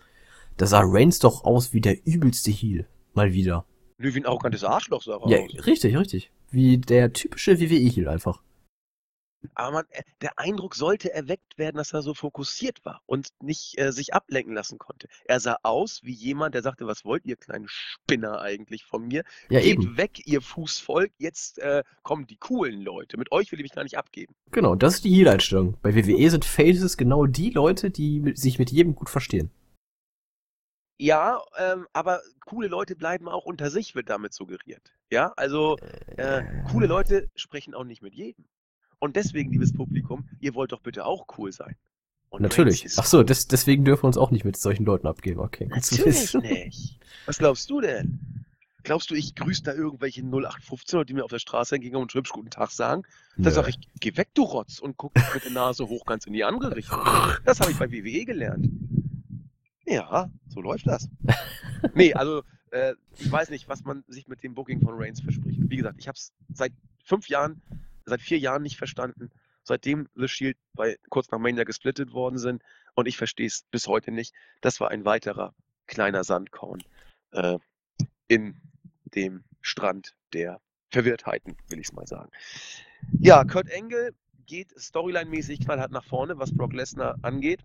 Da sah Reigns doch aus wie der übelste Heel. Mal wieder. Nö, wie ein arrogantes Arschloch sah er ja, aus. richtig, richtig. Wie der typische WWE-Heel einfach. Aber man, äh, der Eindruck sollte erweckt werden, dass er so fokussiert war und nicht äh, sich ablenken lassen konnte. Er sah aus wie jemand, der sagte, was wollt ihr kleinen Spinner eigentlich von mir? Ja, Geht eben. weg, ihr Fußvolk, jetzt äh, kommen die coolen Leute. Mit euch will ich mich gar nicht abgeben. Genau, das ist die Heel-Einstellung. Bei WWE sind Faces genau die Leute, die mit, sich mit jedem gut verstehen. Ja, ähm, aber coole Leute bleiben auch unter sich, wird damit suggeriert. Ja, also äh, coole Leute sprechen auch nicht mit jedem. Und deswegen, liebes Publikum, ihr wollt doch bitte auch cool sein. Und Natürlich. Ach so, des, deswegen dürfen wir uns auch nicht mit solchen Leuten abgeben. Okay, gut Natürlich nicht. Was glaubst du denn? Glaubst du, ich grüße da irgendwelche 0815 die mir auf der Straße entgegen und hübsch guten Tag sagen? Dann sage ich, geh weg, du Rotz, und guck mit der Nase hoch ganz in die andere Richtung. Das habe ich bei WWE gelernt. Ja, so läuft das. nee, also äh, ich weiß nicht, was man sich mit dem Booking von Reigns verspricht. Wie gesagt, ich habe es seit fünf Jahren seit vier Jahren nicht verstanden. seitdem The Shield bei, kurz nach Mania gesplittet worden sind. Und ich verstehe es bis heute nicht. Das war ein weiterer kleiner Sandkorn äh, in dem Strand der Verwirrtheiten, will ich es mal sagen. Ja, Kurt Engel geht storyline-mäßig knallhart nach vorne, was Brock Lesnar angeht.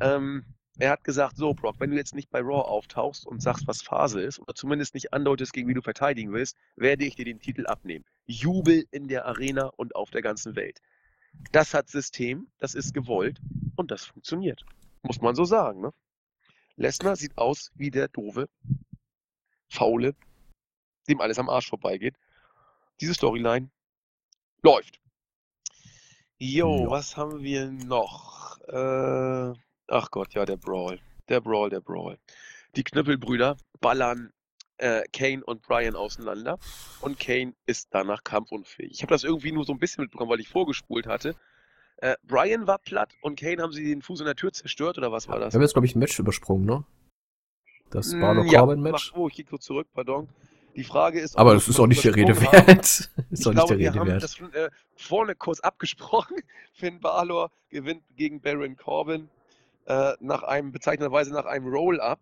Ähm, er hat gesagt, so Brock, wenn du jetzt nicht bei Raw auftauchst und sagst, was Phase ist, oder zumindest nicht andeutest, gegen wie du verteidigen willst, werde ich dir den Titel abnehmen. Jubel in der Arena und auf der ganzen Welt. Das hat System, das ist gewollt und das funktioniert. Muss man so sagen. Ne? Lesnar sieht aus wie der doofe, faule, dem alles am Arsch vorbeigeht. Diese Storyline läuft. Jo, ja. was haben wir noch? Äh, ach Gott, ja, der Brawl. Der Brawl, der Brawl. Die Knüppelbrüder ballern äh, Kane und Brian auseinander und Kane ist danach kampfunfähig. Ich habe das irgendwie nur so ein bisschen mitbekommen, weil ich vorgespult hatte. Äh, Brian war platt und Kane haben sie den Fuß in der Tür zerstört oder was war das? Wir haben jetzt, glaube ich, ein Match übersprungen, ne? Das mm, Barlow ja, Corbin Match. oh, ich gehe kurz zurück, pardon. Die Frage ist, aber das ist auch nicht der Rede wert. ist ich auch glaube, nicht der Rede wir haben das schon äh, vorne kurz abgesprochen. Finn Balor gewinnt gegen Baron Corbin äh, nach einem bezeichnenderweise nach einem Roll-up.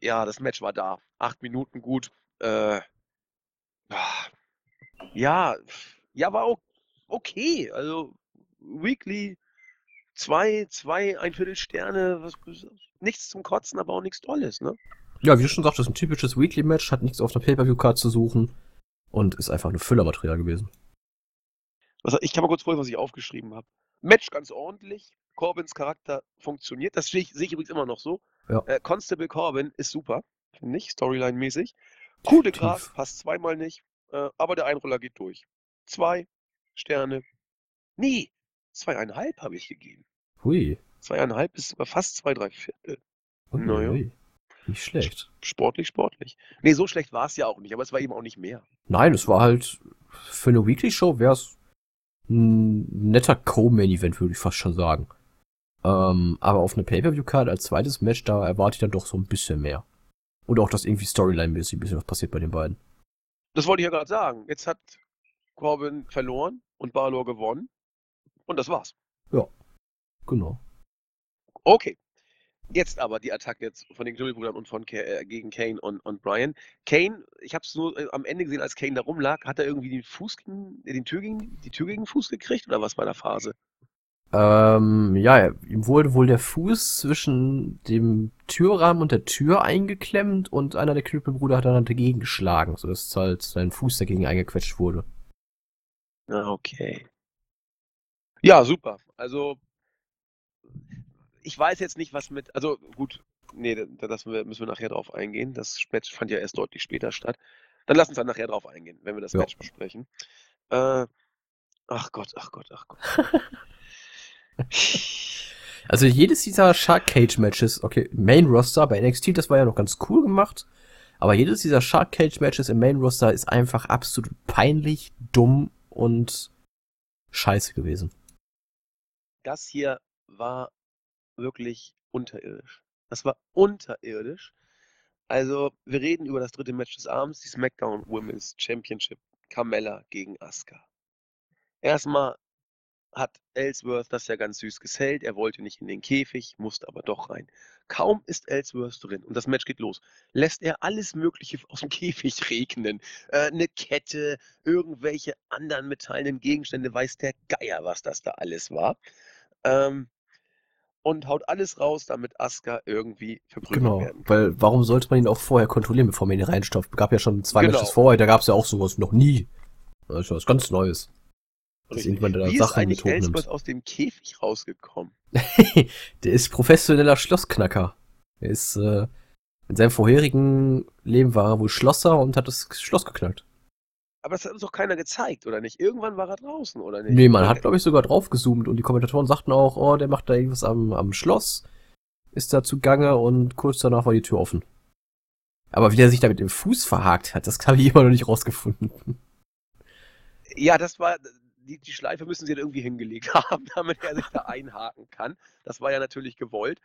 Ja, das Match war da. Acht Minuten gut. Äh, ja, ja, war auch okay. Also Weekly zwei, zwei, ein Viertel Sterne, was, nichts zum Kotzen, aber auch nichts Tolles, ne? Ja, wie du schon sagtest, ein typisches Weekly-Match, hat nichts auf der Pay-Per-View-Card zu suchen und ist einfach nur Füllermaterial gewesen. Ich kann mal kurz vorlesen, was ich aufgeschrieben habe. Match ganz ordentlich. Corbins Charakter funktioniert. Das sehe ich, sehe ich übrigens immer noch so. Ja. Äh, Constable Corbin ist super, finde ich, Storyline-mäßig. Coup de Graf passt zweimal nicht, äh, aber der Einroller geht durch. Zwei Sterne. Nee, zweieinhalb habe ich gegeben. Hui. Zweieinhalb ist sogar fast zwei, drei Viertel. Naja. Nicht schlecht. Sportlich, sportlich. Nee, so schlecht war es ja auch nicht, aber es war eben auch nicht mehr. Nein, es war halt für eine Weekly-Show wäre es ein netter Co-Main-Event, würde ich fast schon sagen. Ähm, aber auf eine Pay-Per-View-Card als zweites Match, da erwarte ich dann doch so ein bisschen mehr. Und auch, dass irgendwie Storyline-mäßig ein bisschen was passiert bei den beiden. Das wollte ich ja gerade sagen. Jetzt hat Corbin verloren und Balor gewonnen. Und das war's. Ja, genau. Okay. Jetzt aber die Attacke jetzt von den Knüppelbrüdern und von äh, gegen Kane und, und Brian. Kane, ich habe es nur äh, am Ende gesehen, als Kane da rumlag, hat er irgendwie den Fuß gegen, den Tür gegen, die Tür gegen den Fuß gekriegt oder was bei der Phase? Ähm, ja, ihm wurde wohl der Fuß zwischen dem Türrahmen und der Tür eingeklemmt und einer der Knüppelbrüder hat dann dagegen geschlagen, sodass halt sein Fuß dagegen eingequetscht wurde. Ah, okay. Ja, super. Also ich weiß jetzt nicht, was mit, also gut, nee, da, das müssen wir nachher drauf eingehen. Das Match fand ja erst deutlich später statt. Dann lass uns dann nachher drauf eingehen, wenn wir das ja. Match besprechen. Äh, ach Gott, ach Gott, ach Gott. also jedes dieser Shark Cage Matches, okay, Main Roster bei NXT, das war ja noch ganz cool gemacht. Aber jedes dieser Shark Cage Matches im Main Roster ist einfach absolut peinlich, dumm und scheiße gewesen. Das hier war wirklich unterirdisch. Das war unterirdisch. Also, wir reden über das dritte Match des Abends, die SmackDown Women's Championship. Carmella gegen Asuka. Erstmal hat Ellsworth das ja ganz süß gesellt. Er wollte nicht in den Käfig, musste aber doch rein. Kaum ist Ellsworth drin und das Match geht los, lässt er alles Mögliche aus dem Käfig regnen. Äh, eine Kette, irgendwelche anderen metallenen Gegenstände, weiß der Geier, was das da alles war. Ähm, und haut alles raus, damit Asuka irgendwie verprügelt genau, werden. Weil warum sollte man ihn auch vorher kontrollieren, bevor man ihn reinstopft? Gab ja schon zwei genau. Matches vorher, da gab es ja auch sowas noch nie. Das ist was ganz Neues. Dass irgendwann da Wie Sachen ist eigentlich Elsbeth aus dem Käfig rausgekommen? der ist professioneller Schlossknacker. Er ist, äh, in seinem vorherigen Leben war er wohl Schlosser und hat das Schloss geknackt. Aber das hat uns doch keiner gezeigt, oder nicht? Irgendwann war er draußen, oder nicht? Nee, man hat, glaube ich, sogar draufgezoomt und die Kommentatoren sagten auch, oh, der macht da irgendwas am, am Schloss, ist da zugange und kurz danach war die Tür offen. Aber wie er sich da mit dem Fuß verhakt hat, das habe ich immer noch nicht rausgefunden. Ja, das war, die, die Schleife müssen sie dann irgendwie hingelegt haben, damit er sich da einhaken kann. Das war ja natürlich gewollt.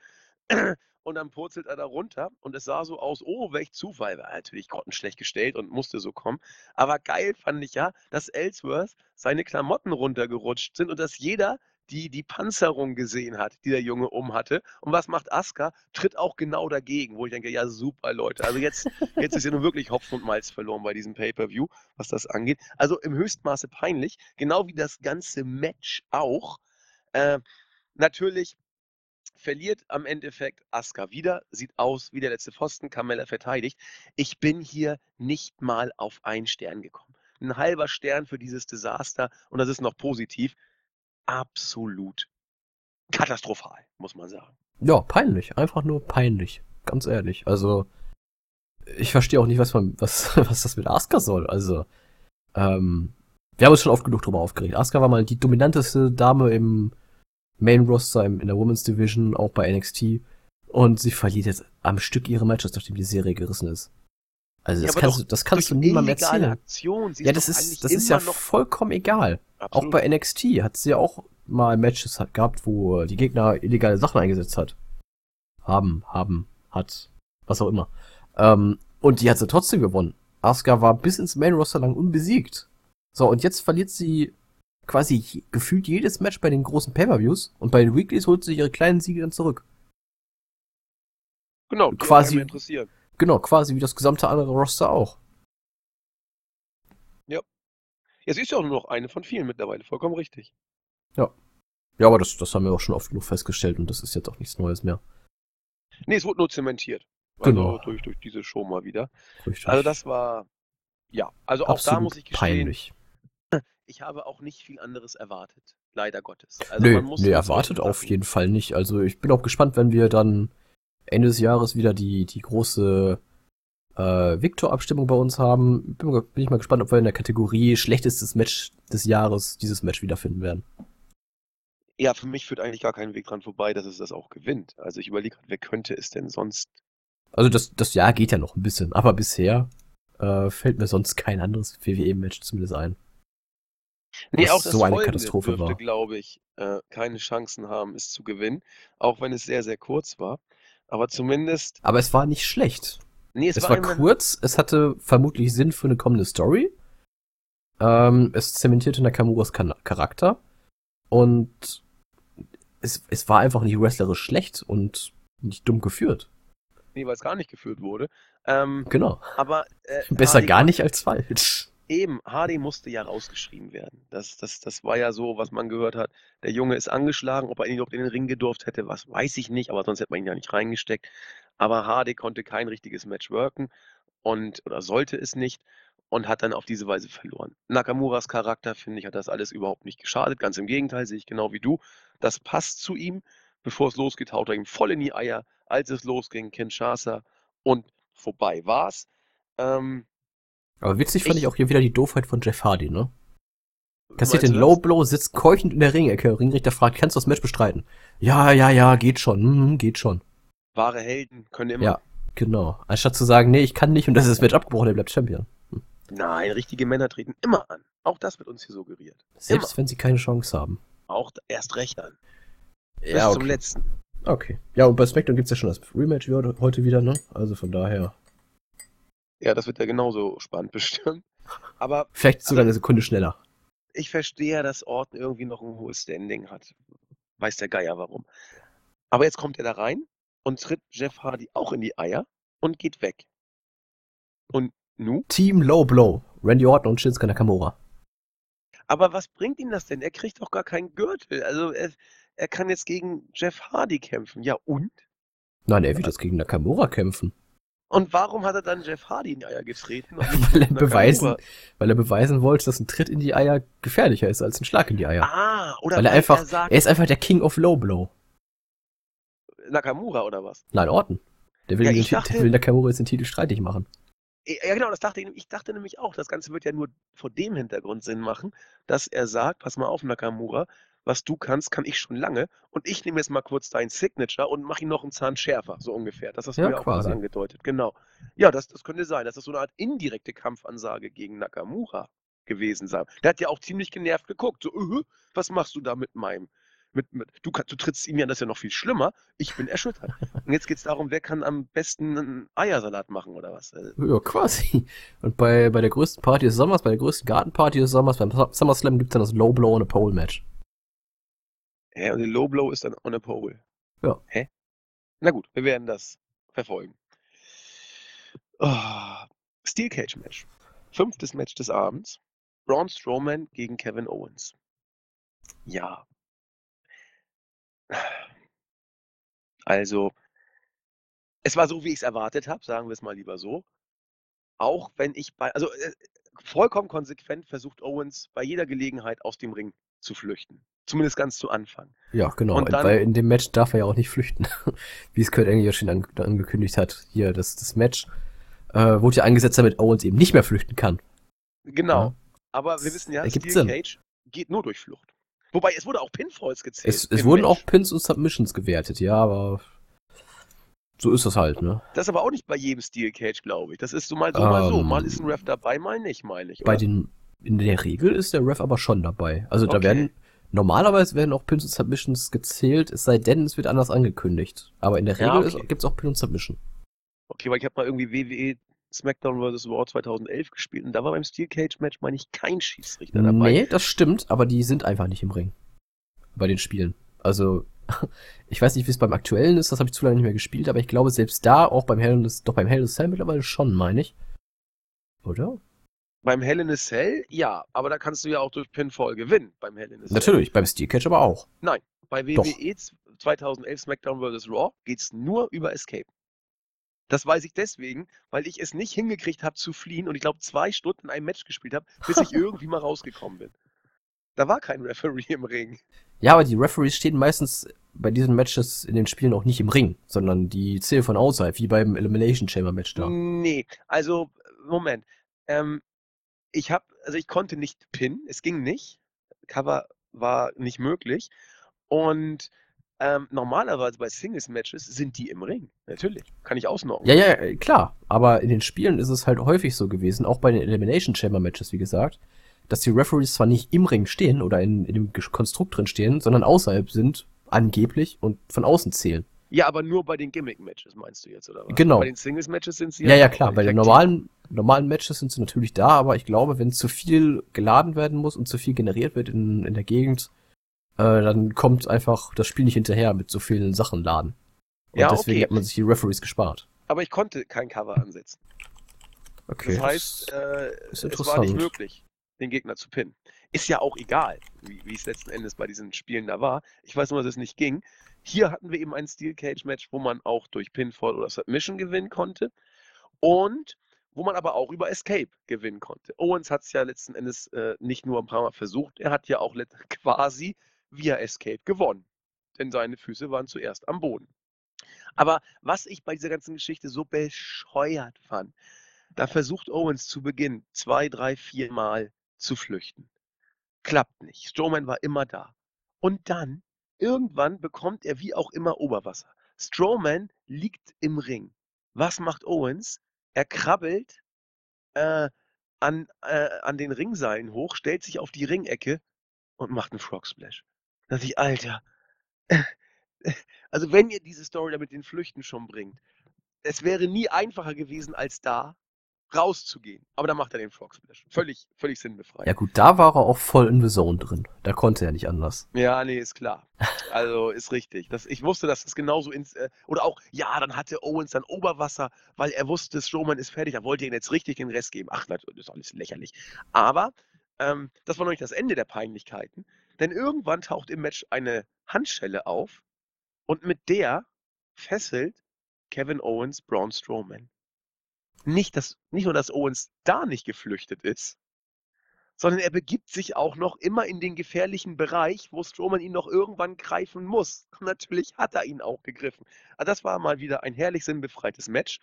und dann purzelt er da runter und es sah so aus, oh, welch Zufall, war natürlich grottenschlecht gestellt und musste so kommen. Aber geil fand ich ja, dass Ellsworth seine Klamotten runtergerutscht sind und dass jeder die die Panzerung gesehen hat, die der Junge umhatte. Und was macht Asuka? Tritt auch genau dagegen, wo ich denke, ja super Leute, also jetzt, jetzt ist ja nun wirklich Hopfen und Malz verloren bei diesem Pay-Per-View, was das angeht. Also im Höchstmaße peinlich, genau wie das ganze Match auch. Äh, natürlich verliert am Endeffekt Asuka wieder, sieht aus wie der letzte Pfosten, Carmella verteidigt. Ich bin hier nicht mal auf einen Stern gekommen. Ein halber Stern für dieses Desaster und das ist noch positiv absolut katastrophal, muss man sagen. Ja, peinlich. Einfach nur peinlich. Ganz ehrlich. Also, ich verstehe auch nicht, was man, was, was das mit Asuka soll. Also, ähm, wir haben uns schon oft genug drüber aufgeregt. Asuka war mal die dominanteste Dame im Main Roster, in der Women's Division, auch bei NXT. Und sie verliert jetzt am Stück ihre Matches, nachdem die Serie gerissen ist. Also das, ja, kannst, du, das kannst du niemandem erzählen. Aktion, ja, das ist, das ist ja vollkommen egal. Absolut. Auch bei NXT hat sie ja auch mal Matches gehabt, wo die Gegner illegale Sachen eingesetzt hat. Haben, haben, hat, was auch immer. Ähm, und die hat sie trotzdem gewonnen. Asuka war bis ins Main Roster lang unbesiegt. So, und jetzt verliert sie quasi gefühlt jedes Match bei den großen Pay-Per-Views und bei den Weeklies holt sie ihre kleinen Siege dann zurück. Genau, quasi. Genau, quasi wie das gesamte andere Roster auch. Ja. Sie ist ja auch nur noch eine von vielen mittlerweile, vollkommen richtig. Ja. Ja, aber das, das haben wir auch schon oft genug festgestellt und das ist jetzt auch nichts Neues mehr. Nee, es wurde nur zementiert. Also genau. durch, durch diese Show mal wieder. Richtig. Also das war, ja, also auch Absolut da muss ich gestehen, peinlich. ich habe auch nicht viel anderes erwartet. Leider Gottes. Also nö, nö erwartet auf jeden Fall nicht. Also ich bin auch gespannt, wenn wir dann Ende des Jahres wieder die, die große äh, Victor-Abstimmung bei uns haben. Bin, bin, ich mal gespannt, ob wir in der Kategorie schlechtestes Match des Jahres dieses Match wiederfinden werden. Ja, für mich führt eigentlich gar kein Weg dran vorbei, dass es das auch gewinnt. Also ich überlege gerade, wer könnte es denn sonst? Also das, das Jahr geht ja noch ein bisschen, aber bisher äh, fällt mir sonst kein anderes WWE-Match zumindest ein. Nee, auch das so eine Katastrophe dürfte, glaube ich, äh, keine Chancen haben, es zu gewinnen, auch wenn es sehr, sehr kurz war. Aber zumindest. Aber es war nicht schlecht. Nee, es, es war, war kurz, es hatte vermutlich Sinn für eine kommende Story. Ähm, es zementierte Nakamuras Charakter. Und es, es war einfach nicht wrestlerisch schlecht und nicht dumm geführt. Nee, weil es gar nicht geführt wurde. Ähm, genau. Aber äh, besser Hardy gar nicht als falsch. Eben, Hardy musste ja rausgeschrieben werden. Das, das, das war ja so, was man gehört hat. Der Junge ist angeschlagen, ob er ihn überhaupt in den Ring gedurft hätte, was weiß ich nicht, aber sonst hätte man ihn ja nicht reingesteckt. Aber Hardy konnte kein richtiges Match worken und oder sollte es nicht und hat dann auf diese Weise verloren. Nakamuras Charakter, finde ich, hat das alles überhaupt nicht geschadet. Ganz im Gegenteil, sehe ich genau wie du. Das passt zu ihm. Bevor es losgeht, haut er ihm voll in die Eier. Als es losging, Kinshasa und vorbei war's. Ähm, aber witzig fand ich auch hier wieder die Doofheit von Jeff Hardy, ne? Kassiert den Low Blow, sitzt keuchend in der Ringecke. Ringrichter fragt, kannst du das Match bestreiten? Ja, ja, ja, geht schon, hm, geht schon. Wahre Helden können immer. Ja, genau. Anstatt zu sagen, nee, ich kann nicht und das ist das Match abgebrochen, er bleibt Champion. Hm. Nein, richtige Männer treten immer an. Auch das wird uns hier suggeriert. Selbst immer. wenn sie keine Chance haben. Auch erst recht an. Bis ja, okay. zum letzten. Okay. Ja, und bei SmackDown gibt's ja schon das Rematch heute wieder, ne? Also von daher. Ja, das wird ja genauso spannend bestimmt. Aber. Vielleicht sogar also, eine Sekunde schneller. Ich verstehe ja, dass Orton irgendwie noch ein hohes Standing hat. Weiß der Geier warum. Aber jetzt kommt er da rein und tritt Jeff Hardy auch in die Eier und geht weg. Und nu? Team Low Blow. Randy Orton und Shinsuke Nakamura. Aber was bringt ihm das denn? Er kriegt doch gar keinen Gürtel. Also er, er kann jetzt gegen Jeff Hardy kämpfen. Ja und? Nein, er wird jetzt gegen Nakamura kämpfen. Und warum hat er dann Jeff Hardy in die Eier getreten? weil, er beweisen, weil er beweisen wollte, dass ein Tritt in die Eier gefährlicher ist als ein Schlag in die Eier. Ah, oder weil er einfach, er, sagt, er ist einfach der King of Low Blow. Nakamura oder was? Nein, Orton. Der will, ja, den, dachte, der will Nakamura jetzt den Titel streitig machen. Ja, genau, das dachte ich. Ich dachte nämlich auch, das Ganze wird ja nur vor dem Hintergrund Sinn machen, dass er sagt, pass mal auf, Nakamura, was du kannst, kann ich schon lange. Und ich nehme jetzt mal kurz dein Signature und mache ihn noch einen Zahn schärfer, so ungefähr. Das hast du ja, mir quasi. auch angedeutet. Genau. Ja, das, das könnte sein, dass das so eine Art indirekte Kampfansage gegen Nakamura gewesen sein. Der hat ja auch ziemlich genervt geguckt. So, uh, was machst du da mit meinem, Mit, mit, du, du trittst ihm ja das ist ja noch viel schlimmer. Ich bin erschüttert. Und jetzt geht es darum, wer kann am besten einen Eiersalat machen oder was? Äh, Ja, quasi. Und bei, bei der größten Party des Sommers, bei der größten Gartenparty des Sommers, beim Su- SummerSlam gibt's dann das Low Blow on a Pole Match. Ja, und die Low Blow ist dann on a pole. Ja. Hä? Na gut, wir werden das verfolgen. Oh, Steel Cage Match. Fünftes Match des Abends. Braun Strowman gegen Kevin Owens. Ja. Also, es war so, wie ich es erwartet habe, sagen wir es mal lieber so. Auch wenn ich bei, also äh, vollkommen konsequent versucht Owens bei jeder Gelegenheit aus dem Ring zu flüchten. Zumindest ganz zu Anfang. Ja, genau. Und dann- weil in dem Match darf er ja auch nicht flüchten. Wie es Kurt Angle ja schon an, angekündigt hat. Hier, das, das Match äh, wurde ja angesetzt, damit Owens eben nicht mehr flüchten kann. Genau. Ja. Aber wir wissen ja, Steel Sinn. Cage geht nur durch Flucht. Wobei, es wurde auch Pinfalls gezählt. Es, es wurden Match. auch Pins und Submissions gewertet, ja, aber so ist das halt, ne? Das ist aber auch nicht bei jedem Steel Cage, glaube ich. Das ist so mal so, mal so. Ähm, Mal ist ein Ref dabei, mal nicht, meine ich. Bei oder? den, in der Regel ist der Ref aber schon dabei. Also da Okay. werden, normalerweise werden auch Pins und Submissions gezählt, es sei denn, es wird anders angekündigt. Aber in der Ja, Regel okay. ist, gibt's auch Pin und Submission. Okay, weil ich habe mal irgendwie WWE SmackDown vs. Raw 2011 gespielt und da war beim Steel Cage Match, meine ich, kein Schiedsrichter dabei. Nee, das stimmt, aber die sind einfach nicht im Ring. Bei den Spielen. Also, ich weiß nicht, wie es beim aktuellen ist, das habe ich zu lange nicht mehr gespielt, aber ich glaube, selbst da, auch beim Hell in the, doch beim Hell in the Cell mittlerweile schon, meine ich. Oder? Beim Hell in a Cell, ja, aber da kannst du ja auch durch Pinfall gewinnen beim Hell in a Cell. Natürlich, beim Steel Cage aber auch. Nein, bei Doch. WWE 2011 SmackDown vs. Raw geht's nur über Escape. Das weiß ich deswegen, weil ich es nicht hingekriegt habe zu fliehen und ich glaube zwei Stunden ein Match gespielt habe, bis ich irgendwie mal rausgekommen bin. Da war kein Referee im Ring. Ja, aber die Referees stehen meistens bei diesen Matches in den Spielen auch nicht im Ring, sondern die zählen von außerhalb, wie beim Elimination Chamber Match da. Nee, also Moment. Ähm, ich habe, also ich konnte nicht pinnen, es ging nicht. Cover war nicht möglich. Und ähm, normalerweise bei Singles-Matches sind die im Ring. Natürlich. Kann ich ausnocken. Ja, ja, äh, klar. Aber in den Spielen ist es halt häufig so gewesen, auch bei den Elimination Chamber Matches, wie gesagt, dass die Referees zwar nicht im Ring stehen oder in, in dem Konstrukt drin stehen, sondern außerhalb sind, angeblich, und von außen zählen. Ja, aber nur bei den Gimmick-Matches meinst du jetzt, oder was? Genau. Bei den Singles-Matches sind sie Ja, ja, auch klar. Bei den normalen, normalen Matches sind sie natürlich da, aber ich glaube, wenn zu viel geladen werden muss und zu viel generiert wird in, in der Gegend, äh, dann kommt einfach das Spiel nicht hinterher mit so vielen Sachen laden. Und Ja, deswegen okay. hat man sich die Referees gespart. Aber ich konnte kein Cover ansetzen. Okay. Das heißt, äh, es war nicht möglich, den Gegner zu pinnen. Ist ja auch egal, wie, wie es letzten Endes bei diesen Spielen da war. Ich weiß nur, dass es nicht ging. Hier hatten wir eben ein Steel Cage Match, wo man auch durch Pinfall oder Submission gewinnen konnte und wo man aber auch über Escape gewinnen konnte. Owens hat es ja letzten Endes äh, nicht nur ein paar Mal versucht, er hat ja auch quasi via Escape gewonnen. Denn seine Füße waren zuerst am Boden. Aber was ich bei dieser ganzen Geschichte so bescheuert fand, da versucht Owens zu Beginn zwei, drei, vier Mal zu flüchten. Klappt nicht. Strowman war immer da. Und dann, irgendwann bekommt er wie auch immer Oberwasser. Strowman liegt im Ring. Was macht Owens? Er krabbelt äh, an, äh, an den Ringseilen hoch, stellt sich auf die Ringecke und macht einen Frog Splash. Da dachte ich, Alter. Also wenn ihr diese Story da mit den Flüchten schon bringt, es wäre nie einfacher gewesen, als da rauszugehen. Aber da macht er den Frog Splash. Völlig, völlig sinnbefreit. Ja gut, da war er auch voll in the Zone drin. Da konnte er nicht anders. Ja, nee, ist klar. Also ist richtig. Das, ich wusste, dass das genauso ins. Äh, oder auch, ja, dann hatte Owens dann Oberwasser, weil er wusste, Strowman ist fertig. Da wollte er ihm jetzt richtig den Rest geben. Ach, das ist alles lächerlich. Aber ähm, das war noch nicht das Ende der Peinlichkeiten. Denn irgendwann taucht im Match eine Handschelle auf und mit der fesselt Kevin Owens Braun Strowman. Nicht, dass, nicht nur, dass Owens da nicht geflüchtet ist, sondern er begibt sich auch noch immer in den gefährlichen Bereich, wo Strowman ihn noch irgendwann greifen muss. Und natürlich hat er ihn auch gegriffen. Also das war mal wieder ein herrlich sinnbefreites Match.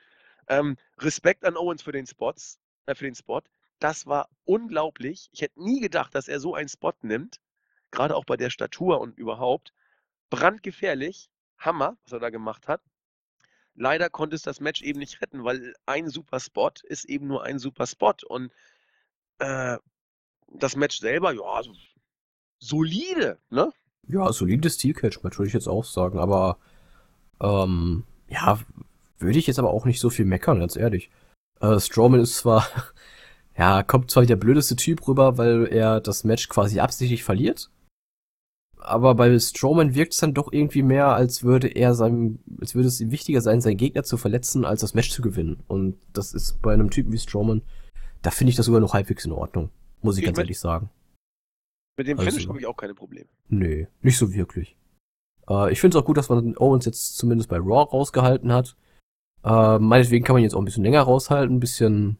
Ähm, Respekt an Owens für den Spots, äh, für den Spot. Das war unglaublich. Ich hätte nie gedacht, dass er so einen Spot nimmt. Gerade auch bei der Statur und überhaupt. Brandgefährlich. Hammer, was er da gemacht hat. Leider konnte es das Match eben nicht retten, weil ein super Spot ist eben nur ein super Spot. Und äh, das Match selber, ja, also solide, ne? Ja, solides Steel-Catch-Match, würde ich jetzt auch sagen, aber ähm, ja, würde ich jetzt aber auch nicht so viel meckern, ganz ehrlich. Äh, Strowman ist zwar, ja, kommt zwar der blödeste Typ rüber, weil er das Match quasi absichtlich verliert, aber bei Strowman wirkt es dann doch irgendwie mehr, als würde er seinem, als würde es ihm wichtiger sein, seinen Gegner zu verletzen, als das Match zu gewinnen. Und das ist bei einem Typen wie Strowman, da finde ich das sogar noch halbwegs in Ordnung. Muss ich, ich ganz ehrlich sagen. Mit dem Finish also, habe ich auch keine Probleme. Nee, nicht so wirklich. Äh, ich finde es auch gut, dass man Owens jetzt zumindest bei Raw rausgehalten hat. Äh, meinetwegen kann man jetzt auch ein bisschen länger raushalten, ein bisschen,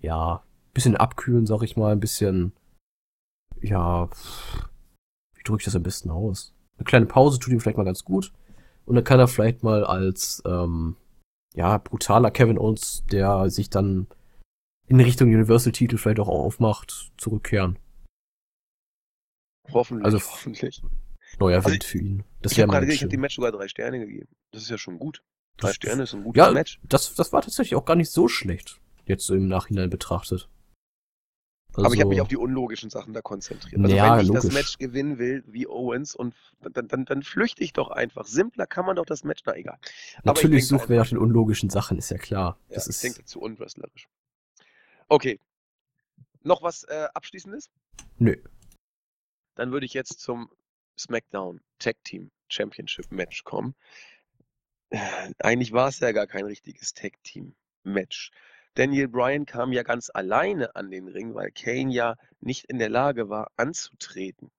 ja, ein bisschen abkühlen, sag ich mal, ein bisschen, ja, drücke ich das am besten aus? Eine kleine Pause tut ihm vielleicht mal ganz gut. Und dann kann er vielleicht mal als, ähm, ja, brutaler Kevin Owens, der sich dann in Richtung Universal-Titel vielleicht auch aufmacht, zurückkehren. Hoffentlich. Also, hoffentlich. Neuer also Wind für ihn. Das ich habe gerade ich habe dem Match sogar drei Sterne gegeben. Das ist ja schon gut. Drei das, Sterne ist ein gutes ja, Match. Das, das war tatsächlich auch gar nicht so schlecht, jetzt so im Nachhinein betrachtet. Also, aber ich habe mich auf die unlogischen Sachen da konzentriert. Also ja, wenn ich logisch. das Match gewinnen will, wie Owens, und dann, dann, dann flüchte ich doch einfach. Simpler kann man doch das Match, na egal. Natürlich suchen wir nach den unlogischen Sachen, ist ja klar. Ja, das ich ist denke zu unwrestlerisch. Okay. Noch was äh, Abschließendes? Nö. Dann würde ich jetzt zum SmackDown Tag Team Championship Match kommen. Äh, eigentlich war es ja gar kein richtiges Tag Team Match. Daniel Bryan kam ja ganz alleine an den Ring, weil Kane ja nicht in der Lage war anzutreten.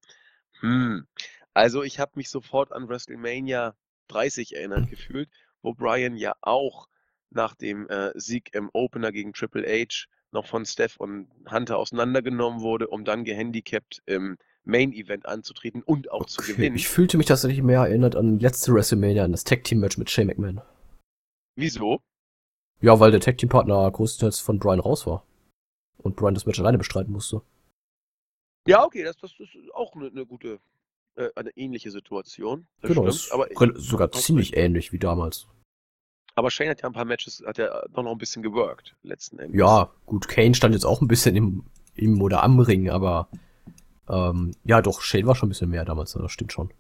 Hm. Also ich habe mich sofort an WrestleMania 30 erinnert gefühlt, wo Bryan ja auch nach dem äh, Sieg im Opener gegen Triple H noch von Steph und Hunter auseinandergenommen wurde, um dann gehandicapt im Main Event anzutreten und auch okay. zu gewinnen. Ich fühlte mich tatsächlich mehr erinnert an letzte WrestleMania, an das Tag Team Match mit Shane McMahon. Wieso? Ja, weil der Tag Team Partner großteils von Brian raus war. Und Brian das Match alleine bestreiten musste. Ja, okay, das, das ist auch eine, eine gute, äh, eine ähnliche Situation. Das genau, stimmt, aber sogar ziemlich ähnlich wie damals. Aber Shane hat ja ein paar Matches, hat ja doch noch ein bisschen geworkt, letzten Endes. Ja, gut, Kane stand jetzt auch ein bisschen im, im oder am Ring, aber ähm, ja, doch, Shane war schon ein bisschen mehr damals, das stimmt schon.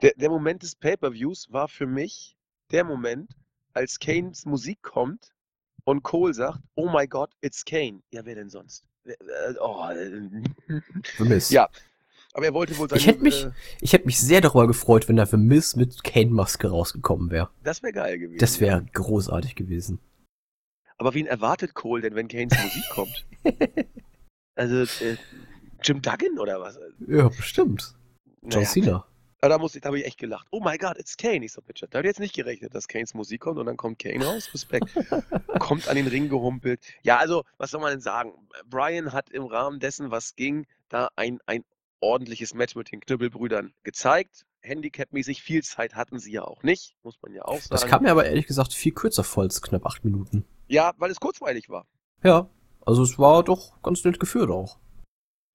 Der, der Moment des Pay-Per-Views war für mich der Moment, als Kanes Musik kommt und Cole sagt, oh my God, it's Kane. Ja, wer denn sonst? Äh, oh. Vermisst. Ja, aber er wollte wohl seine, Ich hätte mich, äh, ich hätte mich sehr darüber gefreut, wenn da für Miss mit Kane-Maske rausgekommen wäre. Das wäre geil gewesen. Das wäre großartig gewesen. Aber wen erwartet Cole denn, wenn Kanes Musik kommt? also, äh, Jim Duggan oder was? Ja, bestimmt. John naja, Cena. Aber da, da habe ich echt gelacht. Oh my God, it's Kane. Ich so, bitte. Da habe ich jetzt nicht gerechnet, dass Kanes Musik kommt und dann kommt Kane raus. Respekt. kommt an den Ring gehumpelt. Ja, also, was soll man denn sagen? Brian hat im Rahmen dessen, was ging, da ein, ein ordentliches Match mit den Knüppelbrüdern gezeigt. Handicap-mäßig viel Zeit hatten sie ja auch nicht, muss man ja auch sagen. Das kam mir aber ehrlich gesagt viel kürzer vor als knapp acht Minuten. Ja, weil es kurzweilig war. Ja, also es war doch ganz nett geführt auch.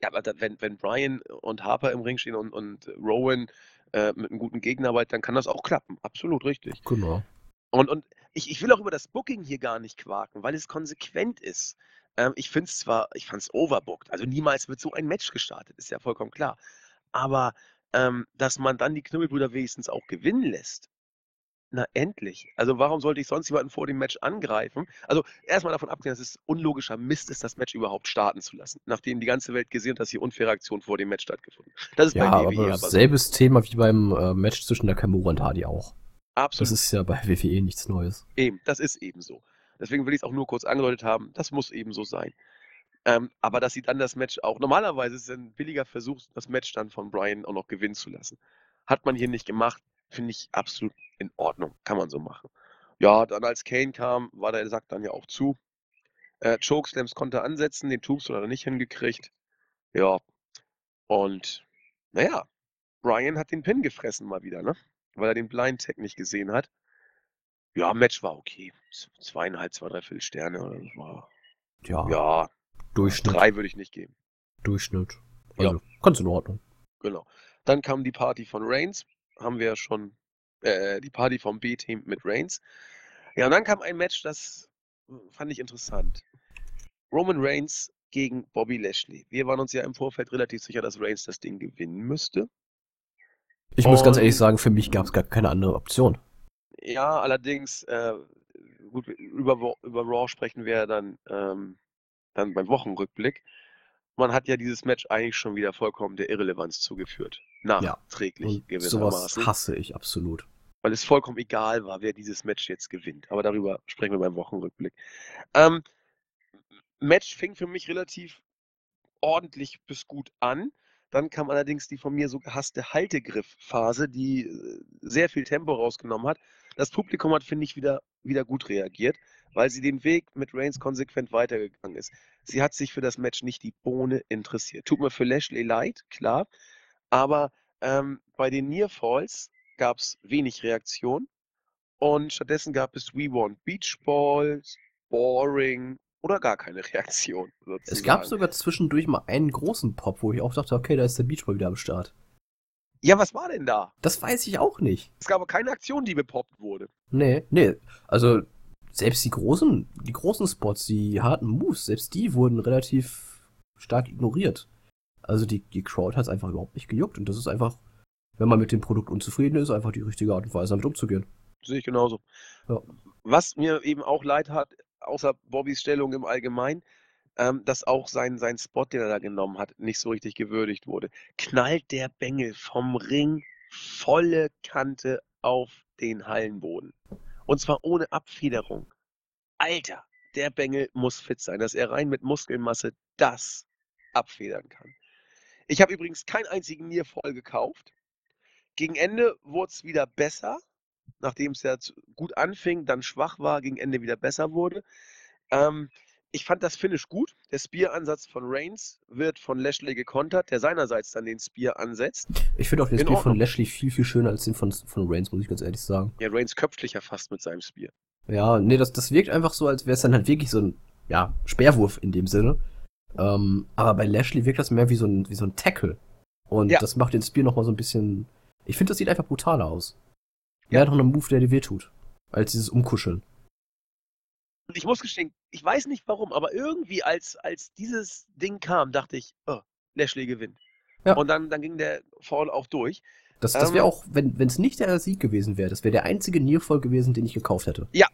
Ja, aber da, wenn, wenn Brian und Harper im Ring stehen und, und Rowan äh, mit einem guten Gegner arbeiten, dann kann das auch klappen. Absolut richtig. Genau. Und, und ich, ich will auch über das Booking hier gar nicht quaken, weil es konsequent ist. Ähm, ich finde es zwar, ich fand es overbooked, also niemals wird so ein Match gestartet, ist ja vollkommen klar. Aber ähm, dass man dann die Knüppelbrüder wenigstens auch gewinnen lässt, na endlich. Also warum sollte ich sonst jemanden vor dem Match angreifen? Also erstmal davon abgesehen, dass es unlogischer Mist ist, das Match überhaupt starten zu lassen, nachdem die ganze Welt gesehen hat, dass hier unfaire Aktionen vor dem Match stattgefunden Das ist ja, bei WWE aber, aber selbes so. Thema wie beim äh, Match zwischen der Kamura und Hardy auch. Absolut. Das ist ja bei WWE nichts Neues. Eben, das ist eben so. Deswegen will ich es auch nur kurz angedeutet haben, das muss eben so sein. Ähm, aber dass sie dann das Match auch, normalerweise ist es ein billiger Versuch, das Match dann von Brian auch noch gewinnen zu lassen. Hat man hier nicht gemacht, finde ich absolut in Ordnung. Kann man so machen. Ja, dann als Kane kam, war der Sack dann ja auch zu. Äh, Chokeslams konnte ansetzen, den Tombstone hat er nicht hingekriegt. Ja. Und naja, Brian hat den Pin gefressen mal wieder, ne? Weil er den Blind Tag nicht gesehen hat. Ja, Match war okay. Zweieinhalb, zwei, drei Viertel Sterne. Das war, ja. Ja. Durchschnitt. Drei würde ich nicht geben. Durchschnitt. Also, ja. ganz in Ordnung. Genau. Dann kam die Party von Reigns. Haben wir schon, äh, die Party vom B-Team mit Reigns. Ja, und dann kam ein Match, das fand ich interessant. Roman Reigns gegen Bobby Lashley. Wir waren uns ja im Vorfeld relativ sicher, dass Reigns das Ding gewinnen müsste. Ich muss ganz ehrlich sagen, für mich gab es gar keine andere Option. Ja, allerdings, äh, gut, über, über Raw sprechen wir dann, ähm, dann beim Wochenrückblick. Man hat ja dieses Match eigentlich schon wieder vollkommen der Irrelevanz zugeführt. Nachträglich ja. Sowas hasse ich absolut. Weil es vollkommen egal war, wer dieses Match jetzt gewinnt. Aber darüber sprechen wir beim Wochenrückblick. Ähm, Match fing für mich relativ ordentlich bis gut an. Dann kam allerdings die von mir so gehasste Haltegriffphase, die äh, sehr viel Tempo rausgenommen hat. Das Publikum hat, finde ich, wieder, wieder gut reagiert, weil sie den Weg mit Reigns konsequent weitergegangen ist. Sie hat sich für das Match nicht die Bohne interessiert. Tut mir für Lashley leid, klar. Aber ähm, bei den Nearfalls gab es wenig Reaktion. Und stattdessen gab es We Want Beach Balls, Boring oder gar keine Reaktion. Sozusagen. Es gab sogar zwischendurch mal einen großen Pop, wo ich auch dachte, okay, da ist der Beachball wieder am Start. Ja, was war denn da? Das weiß ich auch nicht. Es gab aber keine Aktion, die bepoppt wurde. Nee, nee. Also, selbst die großen, die großen Spots, die harten Moves, selbst die wurden relativ stark ignoriert. Also die, die Crowd hat es einfach überhaupt nicht gejuckt. Und das ist einfach, wenn man mit dem Produkt unzufrieden ist, einfach die richtige Art und Weise damit umzugehen. Sehe ich genauso. Ja. Was mir eben auch leid hat, außer Bobbys Stellung im Allgemeinen, ähm, dass auch sein, sein Spot, den er da genommen hat, nicht so richtig gewürdigt wurde. Knallt der Bengel vom Ring volle Kante auf den Hallenboden. Und zwar ohne Abfederung. Alter, der Bengel muss fit sein, dass er rein mit Muskelmasse das abfedern kann. Ich habe übrigens keinen einzigen Nierfall gekauft. Gegen Ende wurde es wieder besser, nachdem es ja gut anfing, dann schwach war, gegen Ende wieder besser wurde. Ähm, ich fand das Finish gut. Der Spear-Ansatz von Reigns wird von Lashley gekontert, der seinerseits dann den Spear ansetzt. Ich finde auch den In Spear Ordnung. von Lashley viel, viel schöner als den von, von Reigns, muss ich ganz ehrlich sagen. Ja, Reigns köpft ja fast mit seinem Spear. Ja, nee, das, das wirkt einfach so, als wäre es dann halt wirklich so ein, ja, Speerwurf in dem Sinne. Ähm, aber bei Lashley wirkt das mehr wie so ein, wie so ein Tackle. Und ja. das macht den Spear nochmal so ein bisschen. Ich finde, das sieht einfach brutaler aus. Ja. Noch ein Move, der dir wehtut. Als dieses Umkuscheln. Und ich muss gestehen, ich weiß nicht warum, aber irgendwie als, als dieses Ding kam, dachte ich, oh, Lashley gewinnt. Ja. Und dann, dann ging der Fall auch durch. Das, das wäre ähm, auch, wenn es nicht der Sieg gewesen wäre, das wäre der einzige Nearfall gewesen, den ich gekauft hätte. Ja,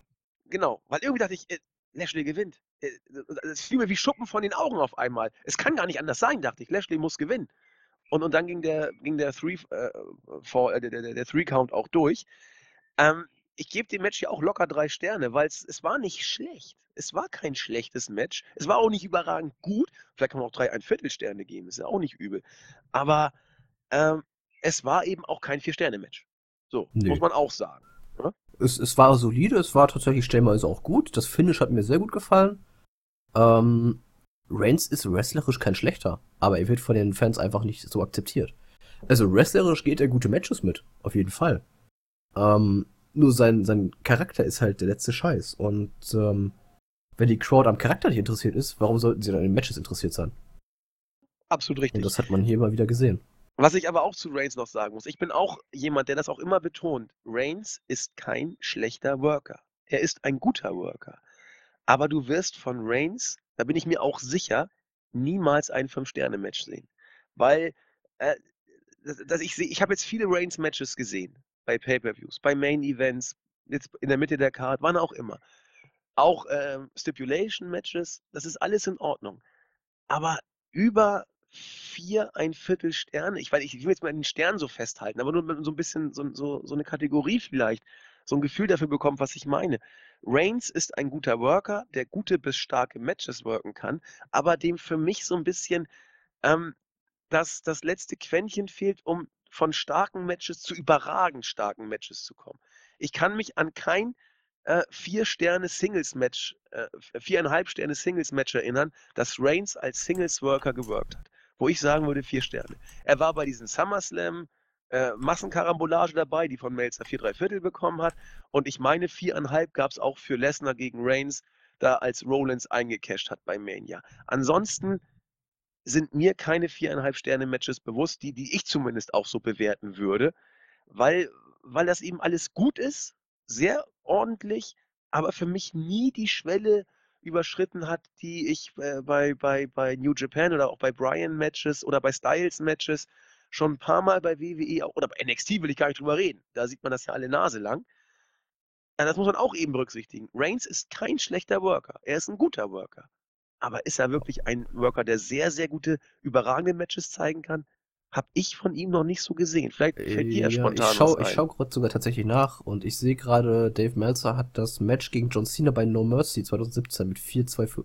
genau. Weil irgendwie dachte ich, äh, Lashley gewinnt. Äh, es fiel mir wie Schuppen von den Augen auf einmal. Es kann gar nicht anders sein, dachte ich. Lashley muss gewinnen. Und, und dann ging der, ging der Three, äh, for, äh, der, der, der Three Count auch durch. Ähm, ich gebe dem Match ja auch locker drei Sterne, weil es war nicht schlecht. Es war kein schlechtes Match. Es war auch nicht überragend gut. Vielleicht kann man auch drei ein Viertel Sterne geben. Ist ja auch nicht übel. Aber ähm, es war eben auch kein Vier-Sterne-Match. So, nee. muss man auch sagen. Ne? Es, es war solide, es war tatsächlich stellenweise auch gut. Das Finish hat mir sehr gut gefallen. Ähm, Reigns ist wrestlerisch kein schlechter, aber er wird von den Fans einfach nicht so akzeptiert. Also wrestlerisch geht er gute Matches mit, auf jeden Fall. Ähm, nur sein, sein Charakter ist halt der letzte Scheiß. Und ähm, wenn die Crowd am Charakter nicht interessiert ist, warum sollten sie dann in Matches interessiert sein? Absolut richtig. Und das hat man hier mal wieder gesehen. Was ich aber auch zu Reigns noch sagen muss, ich bin auch jemand, der das auch immer betont. Reigns ist kein schlechter Worker. Er ist ein guter Worker. Aber du wirst von Reigns da bin ich mir auch sicher, niemals ein Fünf-Sterne-Match sehen. Weil, äh, dass ich sehe, ich habe jetzt viele Reigns-Matches gesehen. Bei Pay-Per-Views, bei Main-Events, jetzt in der Mitte der Card, wann auch immer. Auch äh, Stipulation-Matches, das ist alles in Ordnung. Aber über vier, ein Viertel Sterne, ich, weiß, ich will jetzt mal den Stern so festhalten, aber nur so ein bisschen so, so, so eine Kategorie vielleicht, so ein Gefühl dafür bekommt, was ich meine. Reigns ist ein guter Worker, der gute bis starke Matches worken kann, aber dem für mich so ein bisschen ähm, das, das letzte Quäntchen fehlt, um von starken Matches zu überragend starken Matches zu kommen. Ich kann mich an kein äh, vier Sterne Singles Match, äh, viereinhalb Sterne Singles Match erinnern, das Reigns als Singles Worker geworkt hat. Wo ich sagen würde, vier Sterne. Er war bei diesen SummerSlam äh, Massenkarambolage dabei, die von Melzer 4 3 Viertel bekommen hat. Und ich meine, viereinhalb gab es auch für Lesnar gegen Reigns, da als Rollins eingecasht hat bei Mania. Ansonsten sind mir keine viereinhalb Sterne-Matches bewusst, die, die ich zumindest auch so bewerten würde, weil, weil das eben alles gut ist, sehr ordentlich, aber für mich nie die Schwelle überschritten hat, die ich äh, bei, bei, bei New Japan oder auch bei Brian-Matches oder bei Styles-Matches schon ein paar Mal bei WWE oder bei NXT will ich gar nicht drüber reden. Da sieht man das ja alle Nase lang. Ja, das muss man auch eben berücksichtigen. Reigns ist kein schlechter Worker. Er ist ein guter Worker. Aber ist er wirklich ein Worker, der sehr, sehr gute, überragende Matches zeigen kann? Hab ich von ihm noch nicht so gesehen. Vielleicht fällt dir ja, spontan ich schau, was ein. Ich schaue gerade sogar tatsächlich nach und ich sehe gerade, Dave Meltzer hat das Match gegen John Cena bei No Mercy 2017 mit 4,25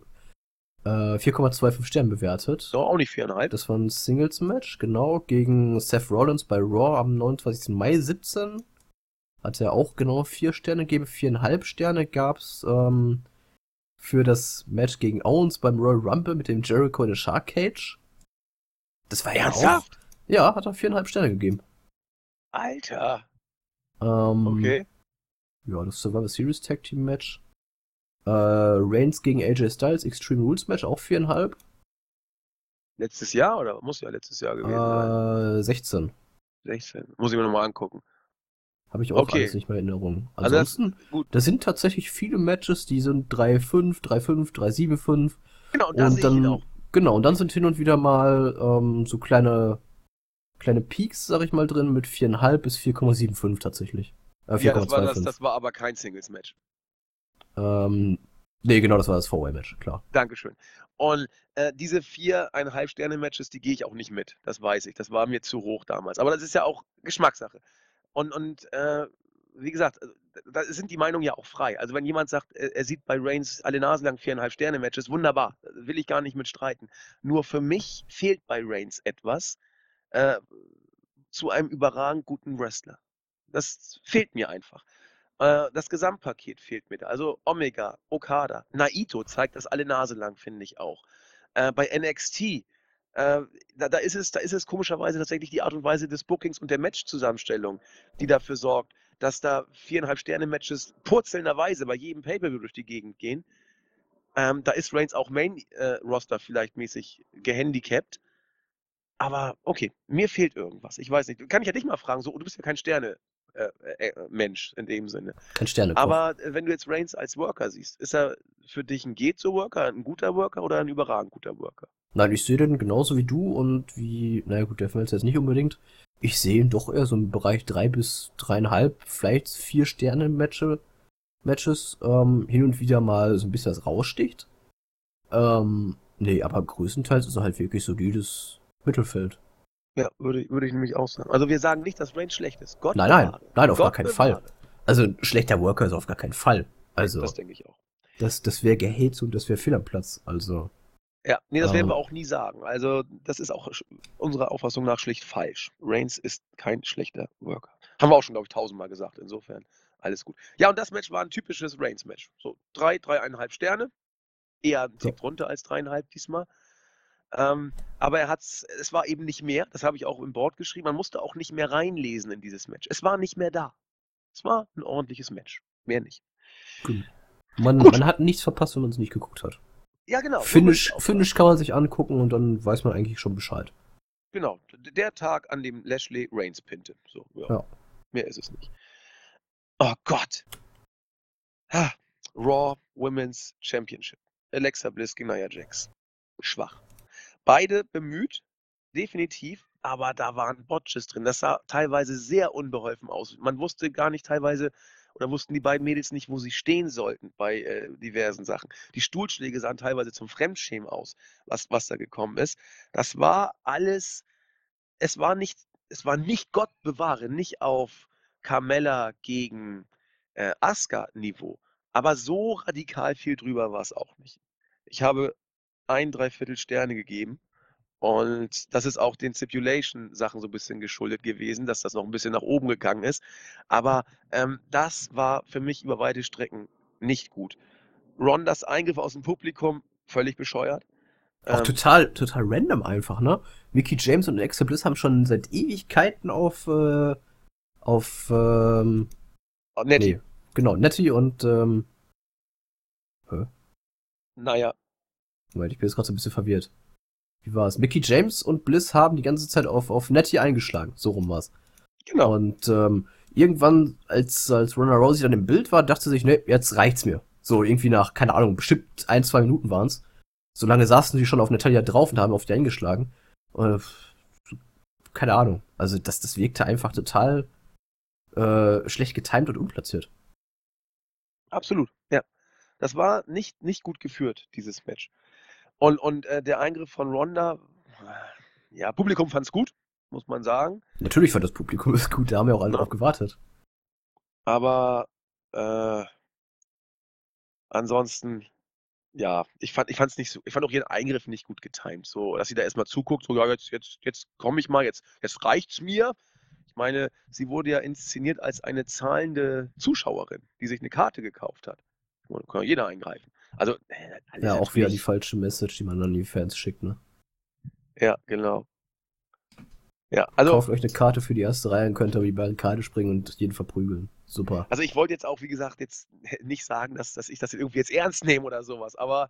äh, Sternen bewertet. So, auch nicht viereinhalb. Das war ein Singles-Match, genau, gegen Seth Rollins bei Raw am 29. Mai 17. Hat er auch genau vier Sterne gegeben. Viereinhalb Sterne gab's ähm, für das Match gegen Owens beim Royal Rumble mit dem Jericho in der Shark Cage. Das war ja auch ja, hat er viereinhalb Sterne gegeben. Alter. Ähm, Okay. Ja, das Survivor Series Tag Team Match. Äh, Reigns gegen AJ Styles Extreme Rules Match auch viereinhalb. Letztes Jahr oder muss ja letztes Jahr gewesen sein? Äh, 16. 16. Muss ich mir nochmal angucken. Habe ich auch Okay. alles nicht mehr in Erinnerung. Also das- Ansonsten, Gut. da sind tatsächlich viele Matches, die sind 3-5, 3-5, 3-7-5. Genau, Und ihn dann, genau, und dann sind hin und wieder mal ähm, so kleine, kleine Peaks, sag ich mal, drin, mit 4,5 bis 4,75 tatsächlich. Äh, Ja, das war, das, 4,25. das war aber kein Singles-Match. Ähm, nee, genau, das war das Four-Way-Match, klar. Dankeschön. Und äh, diese viereinhalb Sterne-Matches, die gehe ich auch nicht mit. Das weiß ich. Das war mir zu hoch damals. Aber das ist ja auch Geschmackssache. Und, und äh, wie gesagt, äh, da sind die Meinungen ja auch frei. Also wenn jemand sagt, er sieht bei Reigns alle Nase lang viereinhalb Sterne-Matches, wunderbar. Will ich gar nicht mitstreiten. Nur für mich fehlt bei Reigns etwas äh, zu einem überragend guten Wrestler. Das fehlt mir einfach. Äh, das Gesamtpaket fehlt mir da. Also Omega, Okada, Naito zeigt das alle Nase lang, finde ich auch. Äh, bei NXT, äh, da, da, ist es, da ist es komischerweise tatsächlich die Art und Weise des Bookings und der Matchzusammenstellung, die dafür sorgt, dass da viereinhalb Sterne-Matches purzelnderweise bei jedem Pay-Per-View durch die Gegend gehen. Ähm, da ist Reigns auch Main-Roster vielleicht mäßig gehandicapt. Aber okay, mir fehlt irgendwas. Ich weiß nicht. Kann ich ja dich mal fragen, so, du bist ja kein Sterne-Mensch in dem Sinne. Kein Sterne. Aber äh, wenn du jetzt Reigns als Worker siehst, ist er für dich ein Geht-So-Worker, ein guter Worker oder ein überragend guter Worker? Nein, ich sehe den genauso wie du und wie, naja gut, der Fels jetzt nicht unbedingt. Ich sehe ihn doch eher so im Bereich drei bis dreieinhalb, vielleicht vier Sterne Matches, Matches, ähm, hin und wieder mal so ein bisschen was raussticht. Ähm, nee, aber größtenteils ist er halt wirklich solides Mittelfeld. Ja, würde, würde ich nämlich auch sagen. Also wir sagen nicht, dass Reigns schlecht ist. Gott Nein, nein, nein, auf gar Gott keinen bewahre. Fall. Also ein schlechter Worker ist auf gar keinen Fall. Also, Das denke ich auch. Das, das wäre Gehate und das wäre fehl am Platz. Also, Ja, nee, das werden Ähm. wir auch nie sagen. Also das ist auch unserer Auffassung nach schlicht falsch. Reigns ist kein schlechter Worker. Haben wir auch schon, glaube ich, tausendmal gesagt. Insofern alles gut. Ja, und das Match war ein typisches Reigns-Match. So drei, dreieinhalb Sterne. Eher ein Tick drunter als dreieinhalb diesmal. Ähm, aber er hat's, es war eben nicht mehr, das habe ich auch im Board geschrieben, man musste auch nicht mehr reinlesen in dieses Match. Es war nicht mehr da. Es war ein ordentliches Match. Mehr nicht. Man, Gut. man hat nichts verpasst, wenn man es nicht geguckt hat. Ja, genau. Finish. Finish kann man sich angucken und dann weiß man eigentlich schon Bescheid. Genau, der Tag, an dem Lashley Reigns pinte. So, ja. Ja. Mehr ist es nicht. Oh Gott. Ah, Raw Women's Championship. Alexa Bliss gegen Nia Jax. Schwach. Beide bemüht, definitiv, aber da waren Botches drin. Das sah teilweise sehr unbeholfen aus. Man wusste gar nicht teilweise, oder wussten die beiden Mädels nicht, wo sie stehen sollten bei äh, diversen Sachen. Die Stuhlschläge sahen teilweise zum Fremdschämen aus, was, was da gekommen ist. Das war alles, es war nicht, es war nicht Gott bewahre, nicht auf Carmella gegen äh, Asuka Niveau. Aber so radikal viel drüber war es auch nicht. Ich habe ein Dreiviertel Sterne gegeben. Und das ist auch den Stipulation-Sachen so ein bisschen geschuldet gewesen, dass das noch ein bisschen nach oben gegangen ist. Aber ähm, das war für mich über weite Strecken nicht gut. Rondas Eingriff aus dem Publikum, völlig bescheuert. Auch Ähm, total, total random einfach, ne? Mickey James und Alexa Bliss haben schon seit Ewigkeiten auf, äh, auf, ähm, Nettie. nee, genau, Nettie und, ähm, Naja, Moment, ich bin jetzt gerade so ein bisschen verwirrt. Wie war's? Mickey James und Bliss haben die ganze Zeit auf, auf Nettie eingeschlagen. So rum war's. genau. Und, ähm, irgendwann, als, als Ronda Rousey dann im Bild war, dachte sie sich, ne, jetzt reicht's mir. So, irgendwie nach, keine Ahnung, bestimmt ein, zwei Minuten waren's. So lange saßen sie schon auf Natalia drauf und haben auf die eingeschlagen. Äh, keine Ahnung. Also das, das wirkte einfach total äh, schlecht getimt und unplatziert. Absolut, ja. Das war nicht, nicht gut geführt, dieses Match. Und, und äh, der Eingriff von Ronda, ja, Publikum fand es gut, muss man sagen. Natürlich fand das Publikum es gut, da haben wir auch alle ja. drauf gewartet. Aber äh, ansonsten, ja, ich fand ich fand's nicht so ich fand auch ihren Eingriff nicht gut getimt, so, dass sie da erstmal zuguckt, so: „Ja, jetzt jetzt jetzt komme ich mal, jetzt jetzt reicht's mir.“ Ich meine, sie wurde ja inszeniert als eine zahlende Zuschauerin, die sich eine Karte gekauft hat. Da kann ja jeder eingreifen. Also, äh, Ja, auch wieder die falsche Message, die man an die Fans schickt, ne? Ja, genau. Ja, also Kauft euch eine Karte für die erste Reihe und könnt über die Barrikade springen und jeden verprügeln. Super. Also ich wollte jetzt auch, wie gesagt, jetzt nicht sagen, dass, dass ich das irgendwie jetzt ernst nehme oder sowas, aber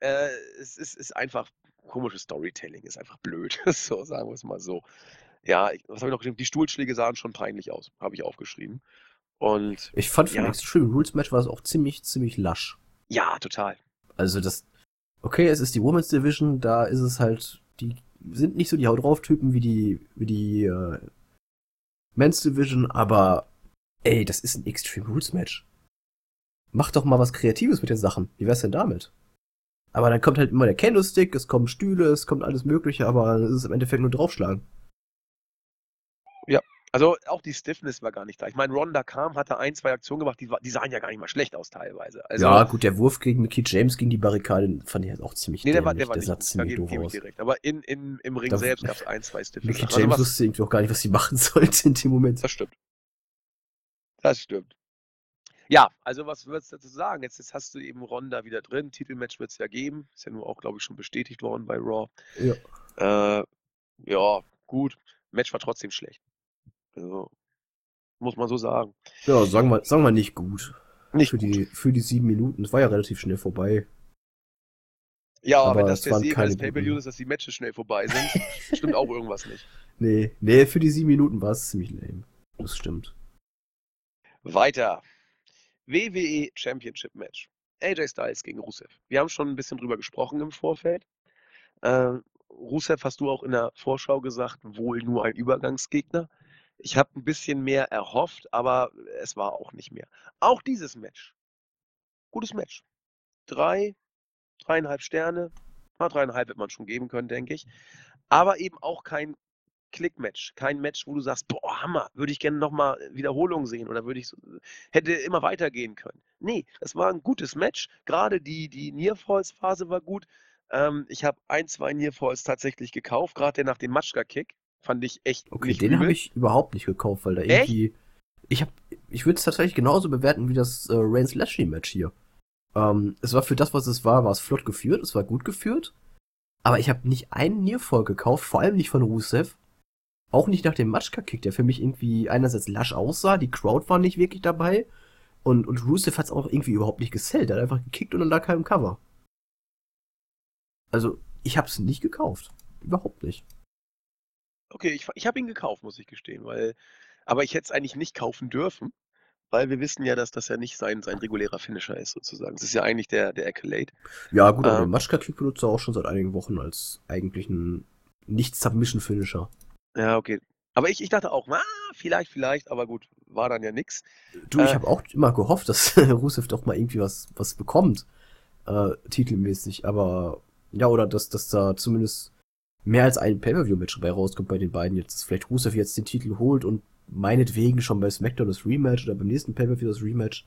äh, es ist, ist einfach komisches Storytelling, ist einfach blöd. so, sagen wir es mal so. Ja, ich, was habe ich noch geschrieben? Die Stuhlschläge sahen schon peinlich aus, habe ich aufgeschrieben. Und ich fand für ja. ein Extreme Rules Match war es auch ziemlich, ziemlich lasch. Ja, total. Also das, okay, es ist die Women's Division, da ist es halt, die sind nicht so die Haut drauf Typen wie die, wie die äh, Men's Division, aber ey, das ist ein Extreme Rules Match. Mach doch mal was Kreatives mit den Sachen. Wie wär's denn damit? Aber dann kommt halt immer der Candlestick, es kommen Stühle, es kommt alles Mögliche, aber es ist im Endeffekt nur draufschlagen. Also auch die Stiffness war gar nicht da. Ich meine, Ronda kam, hatte ein, zwei Aktionen gemacht, die, die sahen ja gar nicht mal schlecht aus teilweise. Also, ja, gut, der Wurf gegen Mickey James gegen die Barrikade fand ich halt auch ziemlich Nee, der war, der der sah ziemlich doof aus. Direkt. Aber in, in, im Ring da, selbst gab es ein, zwei Stiffness. Mickey also James also wusste irgendwie auch gar nicht, was sie machen sollte in dem Moment. Das stimmt. Das stimmt. Ja, also was würdest du dazu sagen? Jetzt, jetzt hast du eben Ronda wieder drin. Titelmatch wird es ja geben. Ist ja nur auch, glaube ich, schon bestätigt worden bei Raw. Ja. Äh, ja, gut. Match war trotzdem schlecht. Also, muss man so sagen. Ja, sagen wir, sagen wir nicht gut. Nicht für, gut. Die, für die sieben Minuten. Es war ja relativ schnell vorbei. Ja, aber wenn das der Sieger des Pay-Per-View ist, dass die Matches schnell vorbei sind, stimmt auch irgendwas nicht. Nee, nee, für die sieben Minuten war es ziemlich lame. Das stimmt. Weiter. WWE Championship Match. AJ Styles gegen Rusev. Wir haben schon ein bisschen drüber gesprochen im Vorfeld. Äh, Rusev hast du auch in der Vorschau gesagt, wohl nur ein Übergangsgegner. Ich habe ein bisschen mehr erhofft, aber es war auch nicht mehr. Auch dieses Match. Gutes Match. Drei, dreieinhalb Sterne. Na, dreieinhalb wird man schon geben können, denke ich. Aber eben auch kein Klick-Match. Kein Match, wo du sagst, boah, Hammer, würde ich gerne nochmal Wiederholung sehen oder würde ich so, hätte immer weitergehen können. Nee, das war ein gutes Match. Gerade die, die Nearfalls-Phase war gut. Ähm, ich habe ein, zwei Nearfalls tatsächlich gekauft, gerade der nach dem Matschka-Kick. Fand ich echt. Okay, den habe ich überhaupt nicht gekauft, weil da echt? irgendwie. Ich habe, ich würde es tatsächlich genauso bewerten wie das äh, Reigns Lashley Match hier. Ähm, es war für das, was es war, war es flott geführt, es war gut geführt. Aber ich habe nicht einen Nearfall gekauft, vor allem nicht von Rusev. Auch nicht nach dem Matschka-Kick, der für mich irgendwie einerseits lasch aussah, die Crowd war nicht wirklich dabei. Und, und Rusev hat es auch irgendwie überhaupt nicht gesellt. Er hat einfach gekickt und dann lag kein Cover. Also, ich habe es nicht gekauft. Überhaupt nicht. Okay, ich, ich habe ihn gekauft, muss ich gestehen, weil, aber ich hätte es eigentlich nicht kaufen dürfen, weil wir wissen ja, dass das ja nicht sein, sein regulärer Finisher ist, sozusagen. Das ist ja eigentlich der, der Accolade. Ja, gut, aber ähm, den Matschka-Kick benutzt er auch schon seit einigen Wochen als eigentlichen Nicht-Submission-Finisher. Ja, okay. Aber ich, ich dachte auch, ah, vielleicht, vielleicht, aber gut, war dann ja nix. Du, ich äh, habe auch immer gehofft, dass Rusev doch mal irgendwie was, was bekommt, äh, titelmäßig, aber ja, oder dass, dass da zumindest mehr als ein Pay-Per-View-Match dabei rauskommt bei den beiden jetzt, dass vielleicht Rusev jetzt den Titel holt und meinetwegen schon bei SmackDown das Rematch oder beim nächsten Pay-Per-View das Rematch,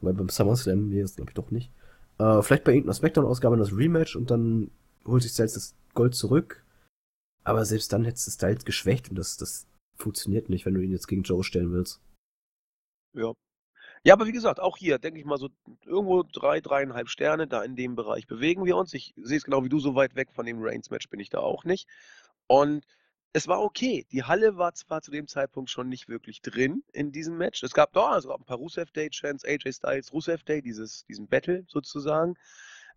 weil beim SummerSlam, nee, das glaube ich doch nicht. Äh, vielleicht bei irgendeiner SmackDown-Ausgabe das Rematch und dann holt sich selbst das Gold zurück aber selbst dann hättest du Styles geschwächt und das, das funktioniert nicht, wenn du ihn jetzt gegen Joe stellen willst. Ja. Ja, aber wie gesagt, auch hier denke ich mal so irgendwo drei, dreieinhalb Sterne, da in dem Bereich bewegen wir uns. Ich sehe es genau wie du, so weit weg von dem Reigns-Match bin ich da auch nicht. Und es war okay. Die Halle war zwar zu dem Zeitpunkt schon nicht wirklich drin in diesem Match. Es gab doch also ein paar Rusev Day-Chants, AJ Styles, Rusev Day, diesen Battle sozusagen.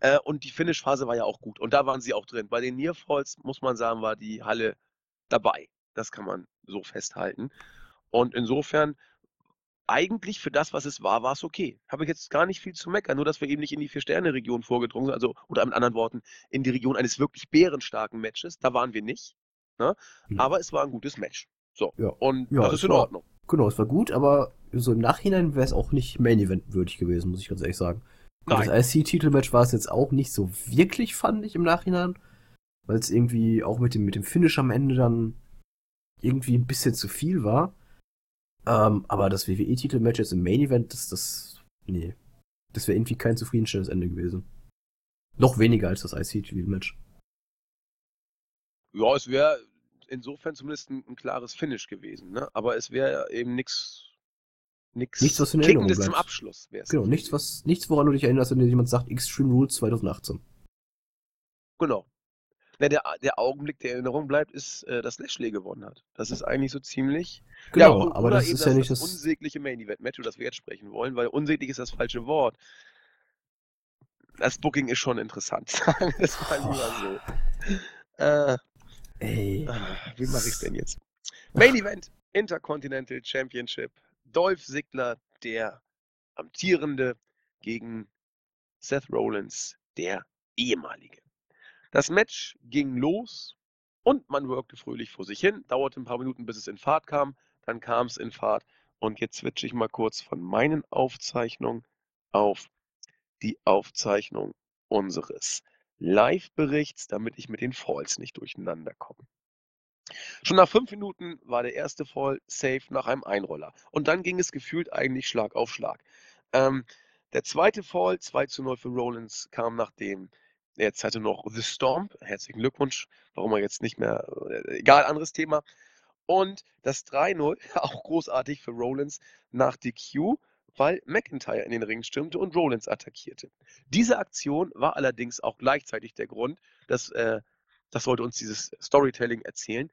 Äh, und die Finish-Phase war ja auch gut. Und da waren sie auch drin. Bei den Nearfalls, muss man sagen, war die Halle dabei. Das kann man so festhalten. Und insofern, eigentlich für das, was es war, war es okay. Habe ich jetzt gar nicht viel zu meckern, nur dass wir eben nicht in die Vier-Sterne-Region vorgedrungen sind, also, oder mit anderen Worten, in die Region eines wirklich bärenstarken Matches. Da waren wir nicht. Ne? Ja. Aber es war ein gutes Match. So. Ja. Und ja, das ist in war, Ordnung. Genau, es war gut, aber so im Nachhinein wäre es auch nicht Main Event würdig gewesen, muss ich ganz ehrlich sagen. Nein. Das IC-Titelmatch war es jetzt auch nicht so wirklich, fand ich im Nachhinein. Weil es irgendwie auch mit dem, mit dem Finish am Ende dann irgendwie ein bisschen zu viel war. Ähm, aber das WWE-Titelmatch jetzt im Main Event, das, das, nee. Das wäre irgendwie kein zufriedenstellendes Ende gewesen. Noch weniger als das IC-Titelmatch. Ja, es wäre insofern zumindest ein, ein, klares Finish gewesen, ne? Aber es wäre eben nichts Nix nichts, was in Erinnerung bleibt. zum Abschluss wär's. Genau, nichts, was, nichts, woran du dich erinnerst, wenn dir jemand sagt, Extreme Rules 2018. Genau. Na, der, der Augenblick der Erinnerung bleibt, ist, äh, dass Lashley gewonnen hat. Das ist eigentlich so ziemlich. Genau, ja, aber das ist ja nicht das, das unsägliche Main Event Match, das wir jetzt sprechen wollen, weil unsäglich ist das falsche Wort. Das Booking ist schon interessant, sagen wir es mal lieber so. Äh, Ey. Ah, wie mache ich es denn jetzt? Main Event Intercontinental Championship. Dolph Ziggler, der amtierende, gegen Seth Rollins, der ehemalige. Das Match ging los und man workte fröhlich vor sich hin. Dauerte ein paar Minuten, bis es in Fahrt kam. Dann kam es in Fahrt. Und jetzt switche ich mal kurz von meinen Aufzeichnungen auf die Aufzeichnung unseres Live-Berichts, damit ich mit den Falls nicht durcheinander komme. Schon nach fünf Minuten war der erste Fall safe nach einem Einroller. Und dann ging es gefühlt eigentlich Schlag auf Schlag. Ähm, der zweite Fall, 2 zu 0 für Rollins, kam nachdem Jetzt hatte noch The Storm. Herzlichen Glückwunsch. Warum er jetzt nicht mehr, äh, egal, anderes Thema. Und das 3-0, auch großartig für Rollins nach DQ, weil McIntyre in den Ring stürmte und Rollins attackierte. Diese Aktion war allerdings auch gleichzeitig der Grund, dass, äh, das sollte uns dieses Storytelling erzählen,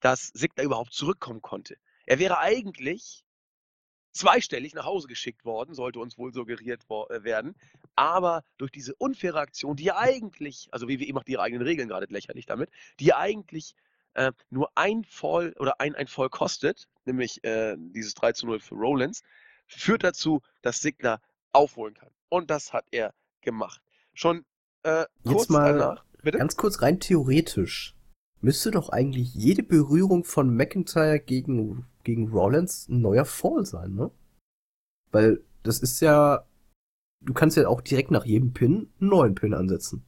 dass Sigler überhaupt zurückkommen konnte. Er wäre eigentlich zweistellig nach Hause geschickt worden, sollte uns wohl suggeriert äh, werden. Aber durch diese unfaire Aktion, die eigentlich, also wie wir eben auch ihre eigenen Regeln gerade lächerlich damit, die eigentlich äh, nur ein Fall oder ein, ein Fall kostet, nämlich äh, dieses 3 zu 0 für Rollins, führt dazu, dass Sigler aufholen kann. Und das hat er gemacht. Schon äh, kurz Jetzt mal danach. Bitte? Ganz kurz rein theoretisch müsste doch eigentlich jede Berührung von McIntyre gegen, gegen Rollins ein neuer Fall sein, ne? Weil das ist ja, du kannst ja auch direkt nach jedem Pin einen neuen Pin ansetzen.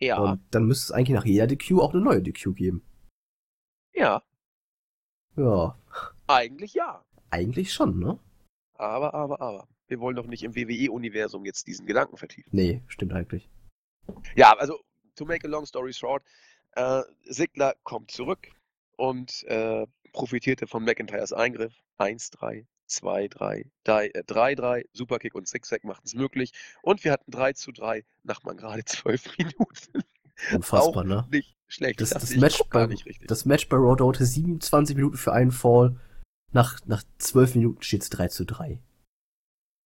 Ja. Und dann müsste es eigentlich nach jeder DQ auch eine neue DQ geben. Ja. Ja. Eigentlich ja. Eigentlich schon, ne? Aber, aber, aber. Wir wollen doch nicht im WWE-Universum jetzt diesen Gedanken vertiefen. Nee, stimmt eigentlich. Ja, also, to make a long story short, äh, Sigler kommt zurück und äh, profitierte von McIntyres Eingriff. 1-3, 2-3, 3-3, Superkick und Zigzag machten es möglich. Und wir hatten 3 zu 3 nach mal gerade 12 Minuten. Unfassbar, ne? Nicht schlecht. Das, das, Match bei, das Match bei Raw dauerte 27 Minuten für einen Fall. Nach, nach 12 Minuten steht es 3 zu 3.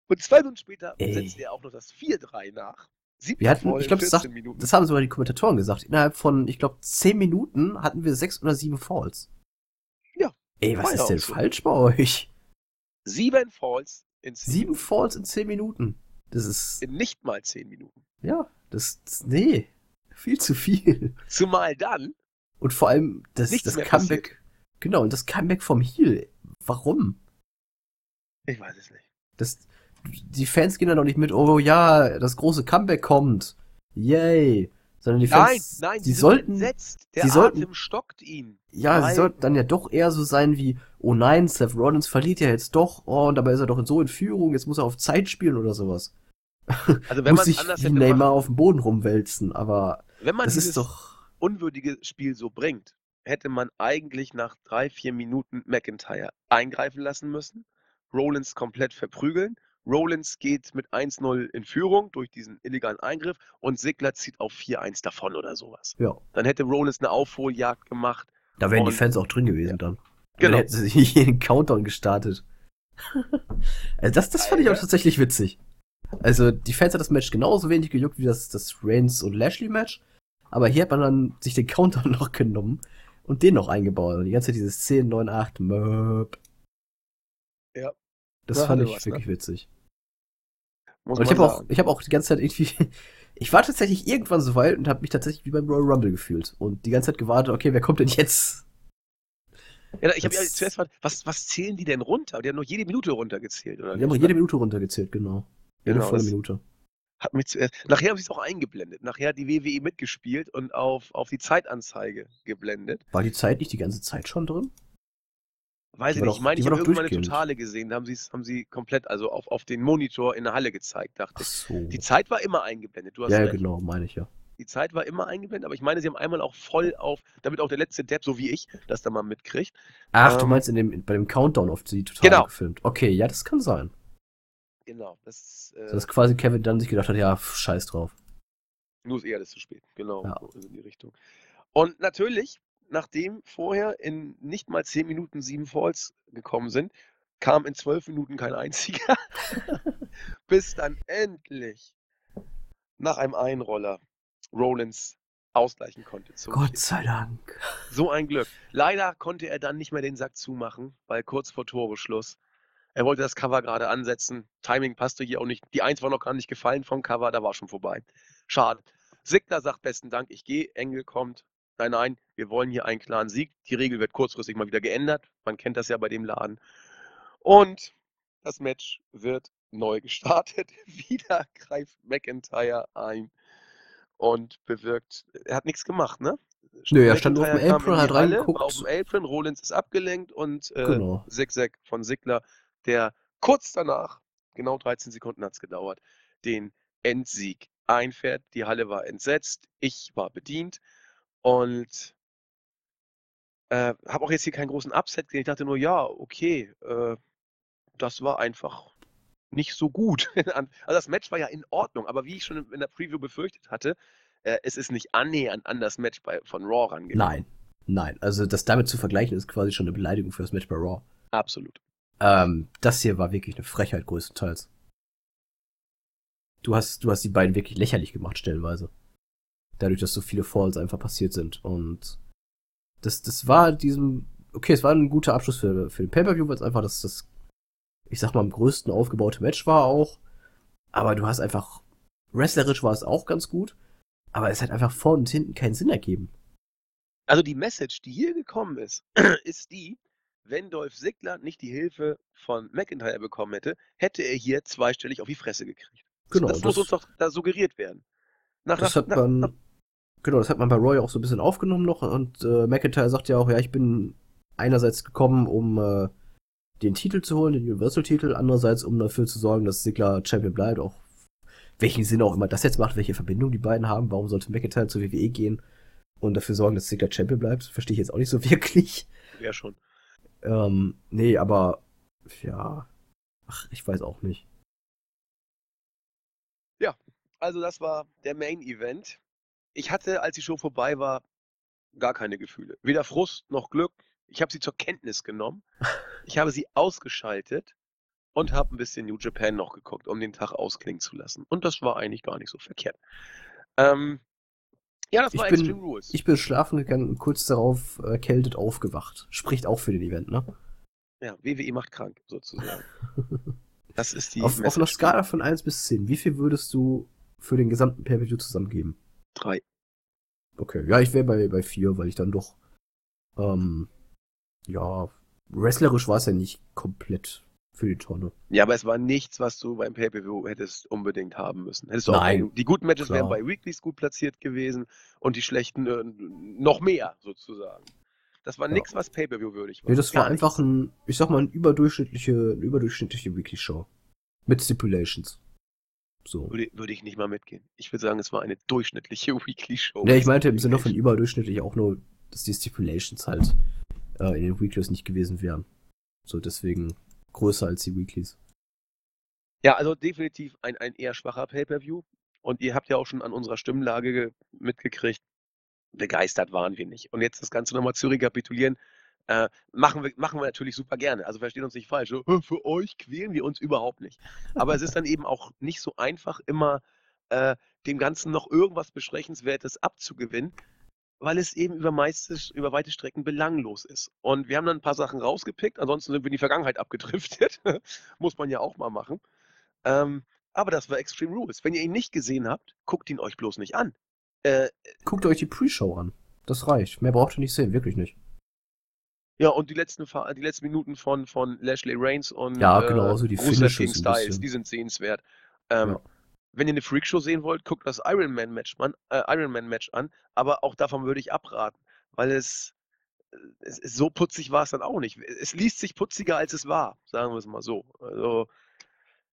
Und zwei Minuten später Ey. setzt er auch noch das 4-3 nach. Wir hatten, ich glaube, das, das, haben sogar die Kommentatoren gesagt. Innerhalb von, ich glaube, 10 Minuten hatten wir 6 oder 7 Falls. Ja. Ey, was ist denn so. falsch bei euch? 7 Falls in 10 7 Falls in 10 Minuten. Das ist. In nicht mal 10 Minuten. Ja, das, nee. Viel zu viel. Zumal dann. Und vor allem das, das Comeback. Passiert. Genau, und das Comeback vom Heel. Warum? Ich weiß es nicht. Das, die Fans gehen da noch nicht mit, oh ja, das große Comeback kommt. Yay. Sondern die Fans, nein, nein, die sollten, entsetzt. Der sie sollten, Atem stockt ihn. Ja, nein. sie sollten dann ja doch eher so sein wie, oh nein, Seth Rollins verliert ja jetzt doch, oh, und dabei ist er doch so in Führung, jetzt muss er auf Zeit spielen oder sowas. Also wenn muss sich wie Neymar auf dem Boden rumwälzen, aber wenn man das ist doch unwürdige Spiel so bringt, hätte man eigentlich nach drei, vier Minuten McIntyre eingreifen lassen müssen, Rollins komplett verprügeln Rollins geht mit 1-0 in Führung durch diesen illegalen Eingriff und Sigler zieht auf 4-1 davon oder sowas. Ja. Dann hätte Rollins eine Aufholjagd gemacht. Da wären die Fans auch drin gewesen ja. dann. Genau. Dann hätten sie hier den Countdown gestartet. also das, das fand ich auch tatsächlich witzig. Also die Fans hat das Match genauso wenig gejuckt wie das, das Reigns und Lashley Match. Aber hier hat man dann sich den Countdown noch genommen und den noch eingebaut. Und die ganze Zeit dieses 10, 9, 8, Möp. Ja. Das ja, fand ich was, ne? wirklich ne? witzig. Muss ich habe auch, ich habe auch die ganze Zeit irgendwie Ich war tatsächlich irgendwann so weit und habe mich tatsächlich wie beim Royal Rumble gefühlt. Und die ganze Zeit gewartet, okay, wer kommt denn jetzt? Ja, ich habe ja zuerst mal, was, was zählen die denn runter? Die haben noch jede Minute runtergezählt, oder? Die haben noch jede Minute runtergezählt, genau. Jede Genau, volle Minute. Hat mich zuerst, nachher haben sie es auch eingeblendet. Nachher hat die WWE mitgespielt und auf, auf die Zeitanzeige geblendet. War die Zeit nicht die ganze Zeit schon drin? Weiß Die ich nicht. Ich meine, ich habe irgendwann eine. Totale gesehen. Da haben sie es haben sie komplett, also auf, auf den Monitor in der Halle gezeigt, dachte Ach ich. so. Die Zeit war immer eingeblendet. Du hast Ja, recht. genau, meine ich ja. Die Zeit war immer eingeblendet, aber ich meine, sie haben einmal auch voll auf, damit auch der letzte Depp, so wie ich, das da mal mitkriegt. Ach, du Ähm, meinst in dem, bei dem Countdown auf die total Genau. gefilmt. Okay, ja, das kann sein. Genau. Das, äh, So, dass quasi Kevin dann sich gedacht hat, ja, pf, scheiß drauf. Nur ist eher das zu spät. Genau, Ja. so in die Richtung. Und natürlich, nachdem vorher in nicht mal 10 Minuten sieben Falls gekommen sind, kam in 12 Minuten kein einziger. Bis dann endlich nach einem Einroller Rollins ausgleichen konnte. zum Gott sei Dank. So ein Glück. Leider konnte er dann nicht mehr den Sack zumachen, weil kurz vor Toreschluss. Er wollte das Cover gerade ansetzen. Timing passte hier auch nicht. Die Eins war noch gar nicht gefallen vom Cover, da war schon vorbei. Schade. Sigler sagt besten Dank, ich gehe. Engel kommt. Nein, nein, wir wollen hier einen klaren Sieg. Die Regel wird kurzfristig mal wieder geändert. Man kennt das ja bei dem Laden. Und das Match wird neu gestartet. Wieder greift McIntyre ein und bewirkt. Er hat nichts gemacht, ne? Nö, er stand auf dem Apron, in hat reingeguckt. Auf dem Apron, Rollins ist abgelenkt und äh, Genau. Zigzag von Sigler, der kurz danach, genau 13 Sekunden hat es gedauert, den Endsieg einfährt. Die Halle war entsetzt, ich war bedient und äh, habe auch jetzt hier keinen großen Upset gesehen. Ich dachte nur, ja, okay, äh, das war einfach nicht so gut. also das Match war ja in Ordnung, aber wie ich schon in der Preview befürchtet hatte, äh, es ist nicht annähernd an das Match bei, von Raw rangegangen. Nein. Nein. Also das damit zu vergleichen, ist quasi schon eine Beleidigung für das Match bei Raw. Absolut. Ähm, das hier war wirklich eine Frechheit größtenteils. Du hast, du hast die beiden wirklich lächerlich gemacht, stellenweise. Dadurch, dass so viele Falls einfach passiert sind. Und das, das war diesem, okay, es war ein guter Abschluss für, für den Pay-Per-View, weil es einfach das, das, ich sag mal, am größten aufgebaute Match war auch. Aber du hast einfach, wrestlerisch war es auch ganz gut. Aber es hat einfach vorne und hinten keinen Sinn ergeben. Also die Message, die hier gekommen ist, ist die, wenn Dolph Ziggler nicht die Hilfe von McIntyre bekommen hätte, hätte er hier zweistellig auf die Fresse gekriegt. Genau, das, muss uns doch da suggeriert werden. Nach, Das nach, hat nach, man, genau, das hat man bei Roy auch so ein bisschen aufgenommen noch und äh, McIntyre sagt ja auch, ja, ich bin einerseits gekommen, um äh, den Titel zu holen, den Universal-Titel, andererseits um dafür zu sorgen, dass Sigler Champion bleibt, auch welchen Sinn auch immer das jetzt macht, welche Verbindung die beiden haben, warum sollte McIntyre zur WWE gehen und dafür sorgen, dass Sigler Champion bleibt, verstehe ich jetzt auch nicht so wirklich. ja schon. Ähm, nee, aber ja, ach, ich weiß auch nicht. Also das war der Main Event. Ich hatte, als die Show vorbei war, gar keine Gefühle. Weder Frust noch Glück. Ich habe sie zur Kenntnis genommen. Ich habe sie ausgeschaltet und habe ein bisschen New Japan noch geguckt, um den Tag ausklingen zu lassen. Und das war eigentlich gar nicht so verkehrt. Ähm, ja, das Ich war bin- Extreme Rules. Ich bin schlafen gegangen und kurz darauf erkältet aufgewacht. Spricht auch für den Event, ne? ja, WWE macht krank, sozusagen. Das ist die auf, auf einer. Skala von 1 bis 10, wie viel würdest du für den gesamten Pay-Per-View zusammengeben? Drei. Okay, ja, ich wäre bei, bei 4, weil ich dann doch, ähm, ja, wrestlerisch war es ja nicht komplett für die Tonne. Ja, aber es war nichts, was du beim Pay-Per-View hättest unbedingt haben müssen. Hättest Nein, auch, die guten Matches wären klar. bei Weeklies gut platziert gewesen und die schlechten äh, noch mehr, sozusagen. Das war Ja. nichts, was Pay-Per-View würdig war. Nee, das war Gar einfach nichts. ein, ich sag mal, ein überdurchschnittliche, eine überdurchschnittliche Weekly-Show. Mit Stipulations. So. Würde, würde ich nicht mal mitgehen. Ich würde sagen, es war eine durchschnittliche Weekly-Show. Ne, ich meinte im Sinne von überdurchschnittlich auch nur, dass die Stipulations halt äh, in den Weeklies nicht gewesen wären. So, deswegen größer als die Weeklies. Ja, also definitiv ein, ein eher schwacher Pay-Per-View. Und ihr habt ja auch schon an unserer Stimmlage ge- mitgekriegt, begeistert waren wir nicht. Und jetzt das Ganze nochmal zu rekapitulieren, äh, machen, wir, machen wir natürlich super gerne. Also verstehen uns nicht falsch. So, "Äh, für euch quälen wir uns überhaupt nicht. Aber es ist dann eben auch nicht so einfach, immer äh, dem Ganzen noch irgendwas Besprechenswertes abzugewinnen, weil es eben über, meistes, über weite Strecken belanglos ist. Und wir haben dann ein paar Sachen rausgepickt, ansonsten sind wir in die Vergangenheit abgedriftet. Muss man ja auch mal machen. Ähm, Aber das war Extreme Rules. Wenn ihr ihn nicht gesehen habt, guckt ihn euch bloß nicht an. Äh, Guckt euch die Pre-Show an. Das reicht. Mehr braucht ihr nicht sehen, wirklich nicht. Ja, und die letzten, die letzten Minuten von, von Lashley Reigns und ja, genau, äh, so die Rusev gegen Styles, die sind sehenswert. Ähm, ja. Wenn ihr eine Freakshow sehen wollt, guckt das Iron Man Match an, äh, Iron Man Match an, aber auch davon würde ich abraten, weil es, äh, es, es so putzig war es dann auch nicht. Es liest sich putziger als es war, sagen wir es mal so. Also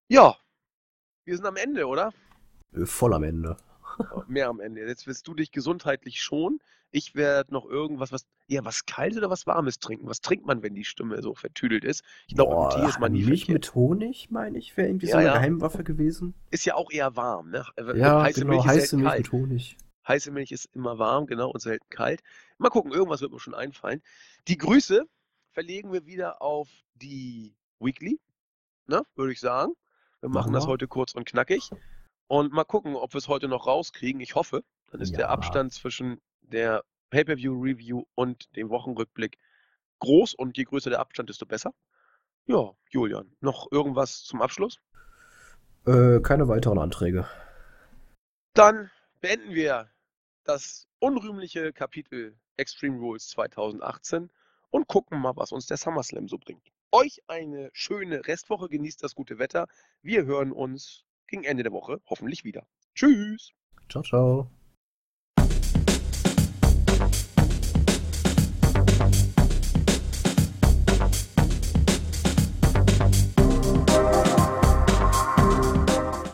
ja, wir sind am Ende, oder? Äh, voll am Ende. Mehr am Ende. Jetzt wirst du dich gesundheitlich schon. Ich werde noch irgendwas, was, ja, was Kaltes oder was Warmes trinken. Was trinkt man, wenn die Stimme so vertüdelt ist? Ich glaube, Tee ist man nie Milch mit Honig, meine ich, wäre irgendwie ja, so eine ja. Geheimwaffe gewesen. Ist ja auch eher warm, ne? Äh, ja, heiße genau, Milch heiße Milch kalt. mit Honig. Heiße Milch ist immer warm, genau, und selten kalt. Mal gucken, irgendwas wird mir schon einfallen. Die Grüße verlegen wir wieder auf die Weekly, ne, würde ich sagen. Wir machen das heute kurz und knackig. Und mal gucken, ob wir es heute noch rauskriegen. Ich hoffe. Dann ist ja. der Abstand zwischen der Pay-Per-View-Review und dem Wochenrückblick groß. Und je größer der Abstand, desto besser. Ja, Julian, noch irgendwas zum Abschluss? Äh, keine weiteren Anträge. Dann beenden wir das unrühmliche Kapitel Extreme Rules 2018 und gucken mal, was uns der SummerSlam so bringt. Euch eine schöne Restwoche, genießt das gute Wetter. Wir hören uns gegen Ende der Woche hoffentlich wieder. Tschüss. Ciao, ciao.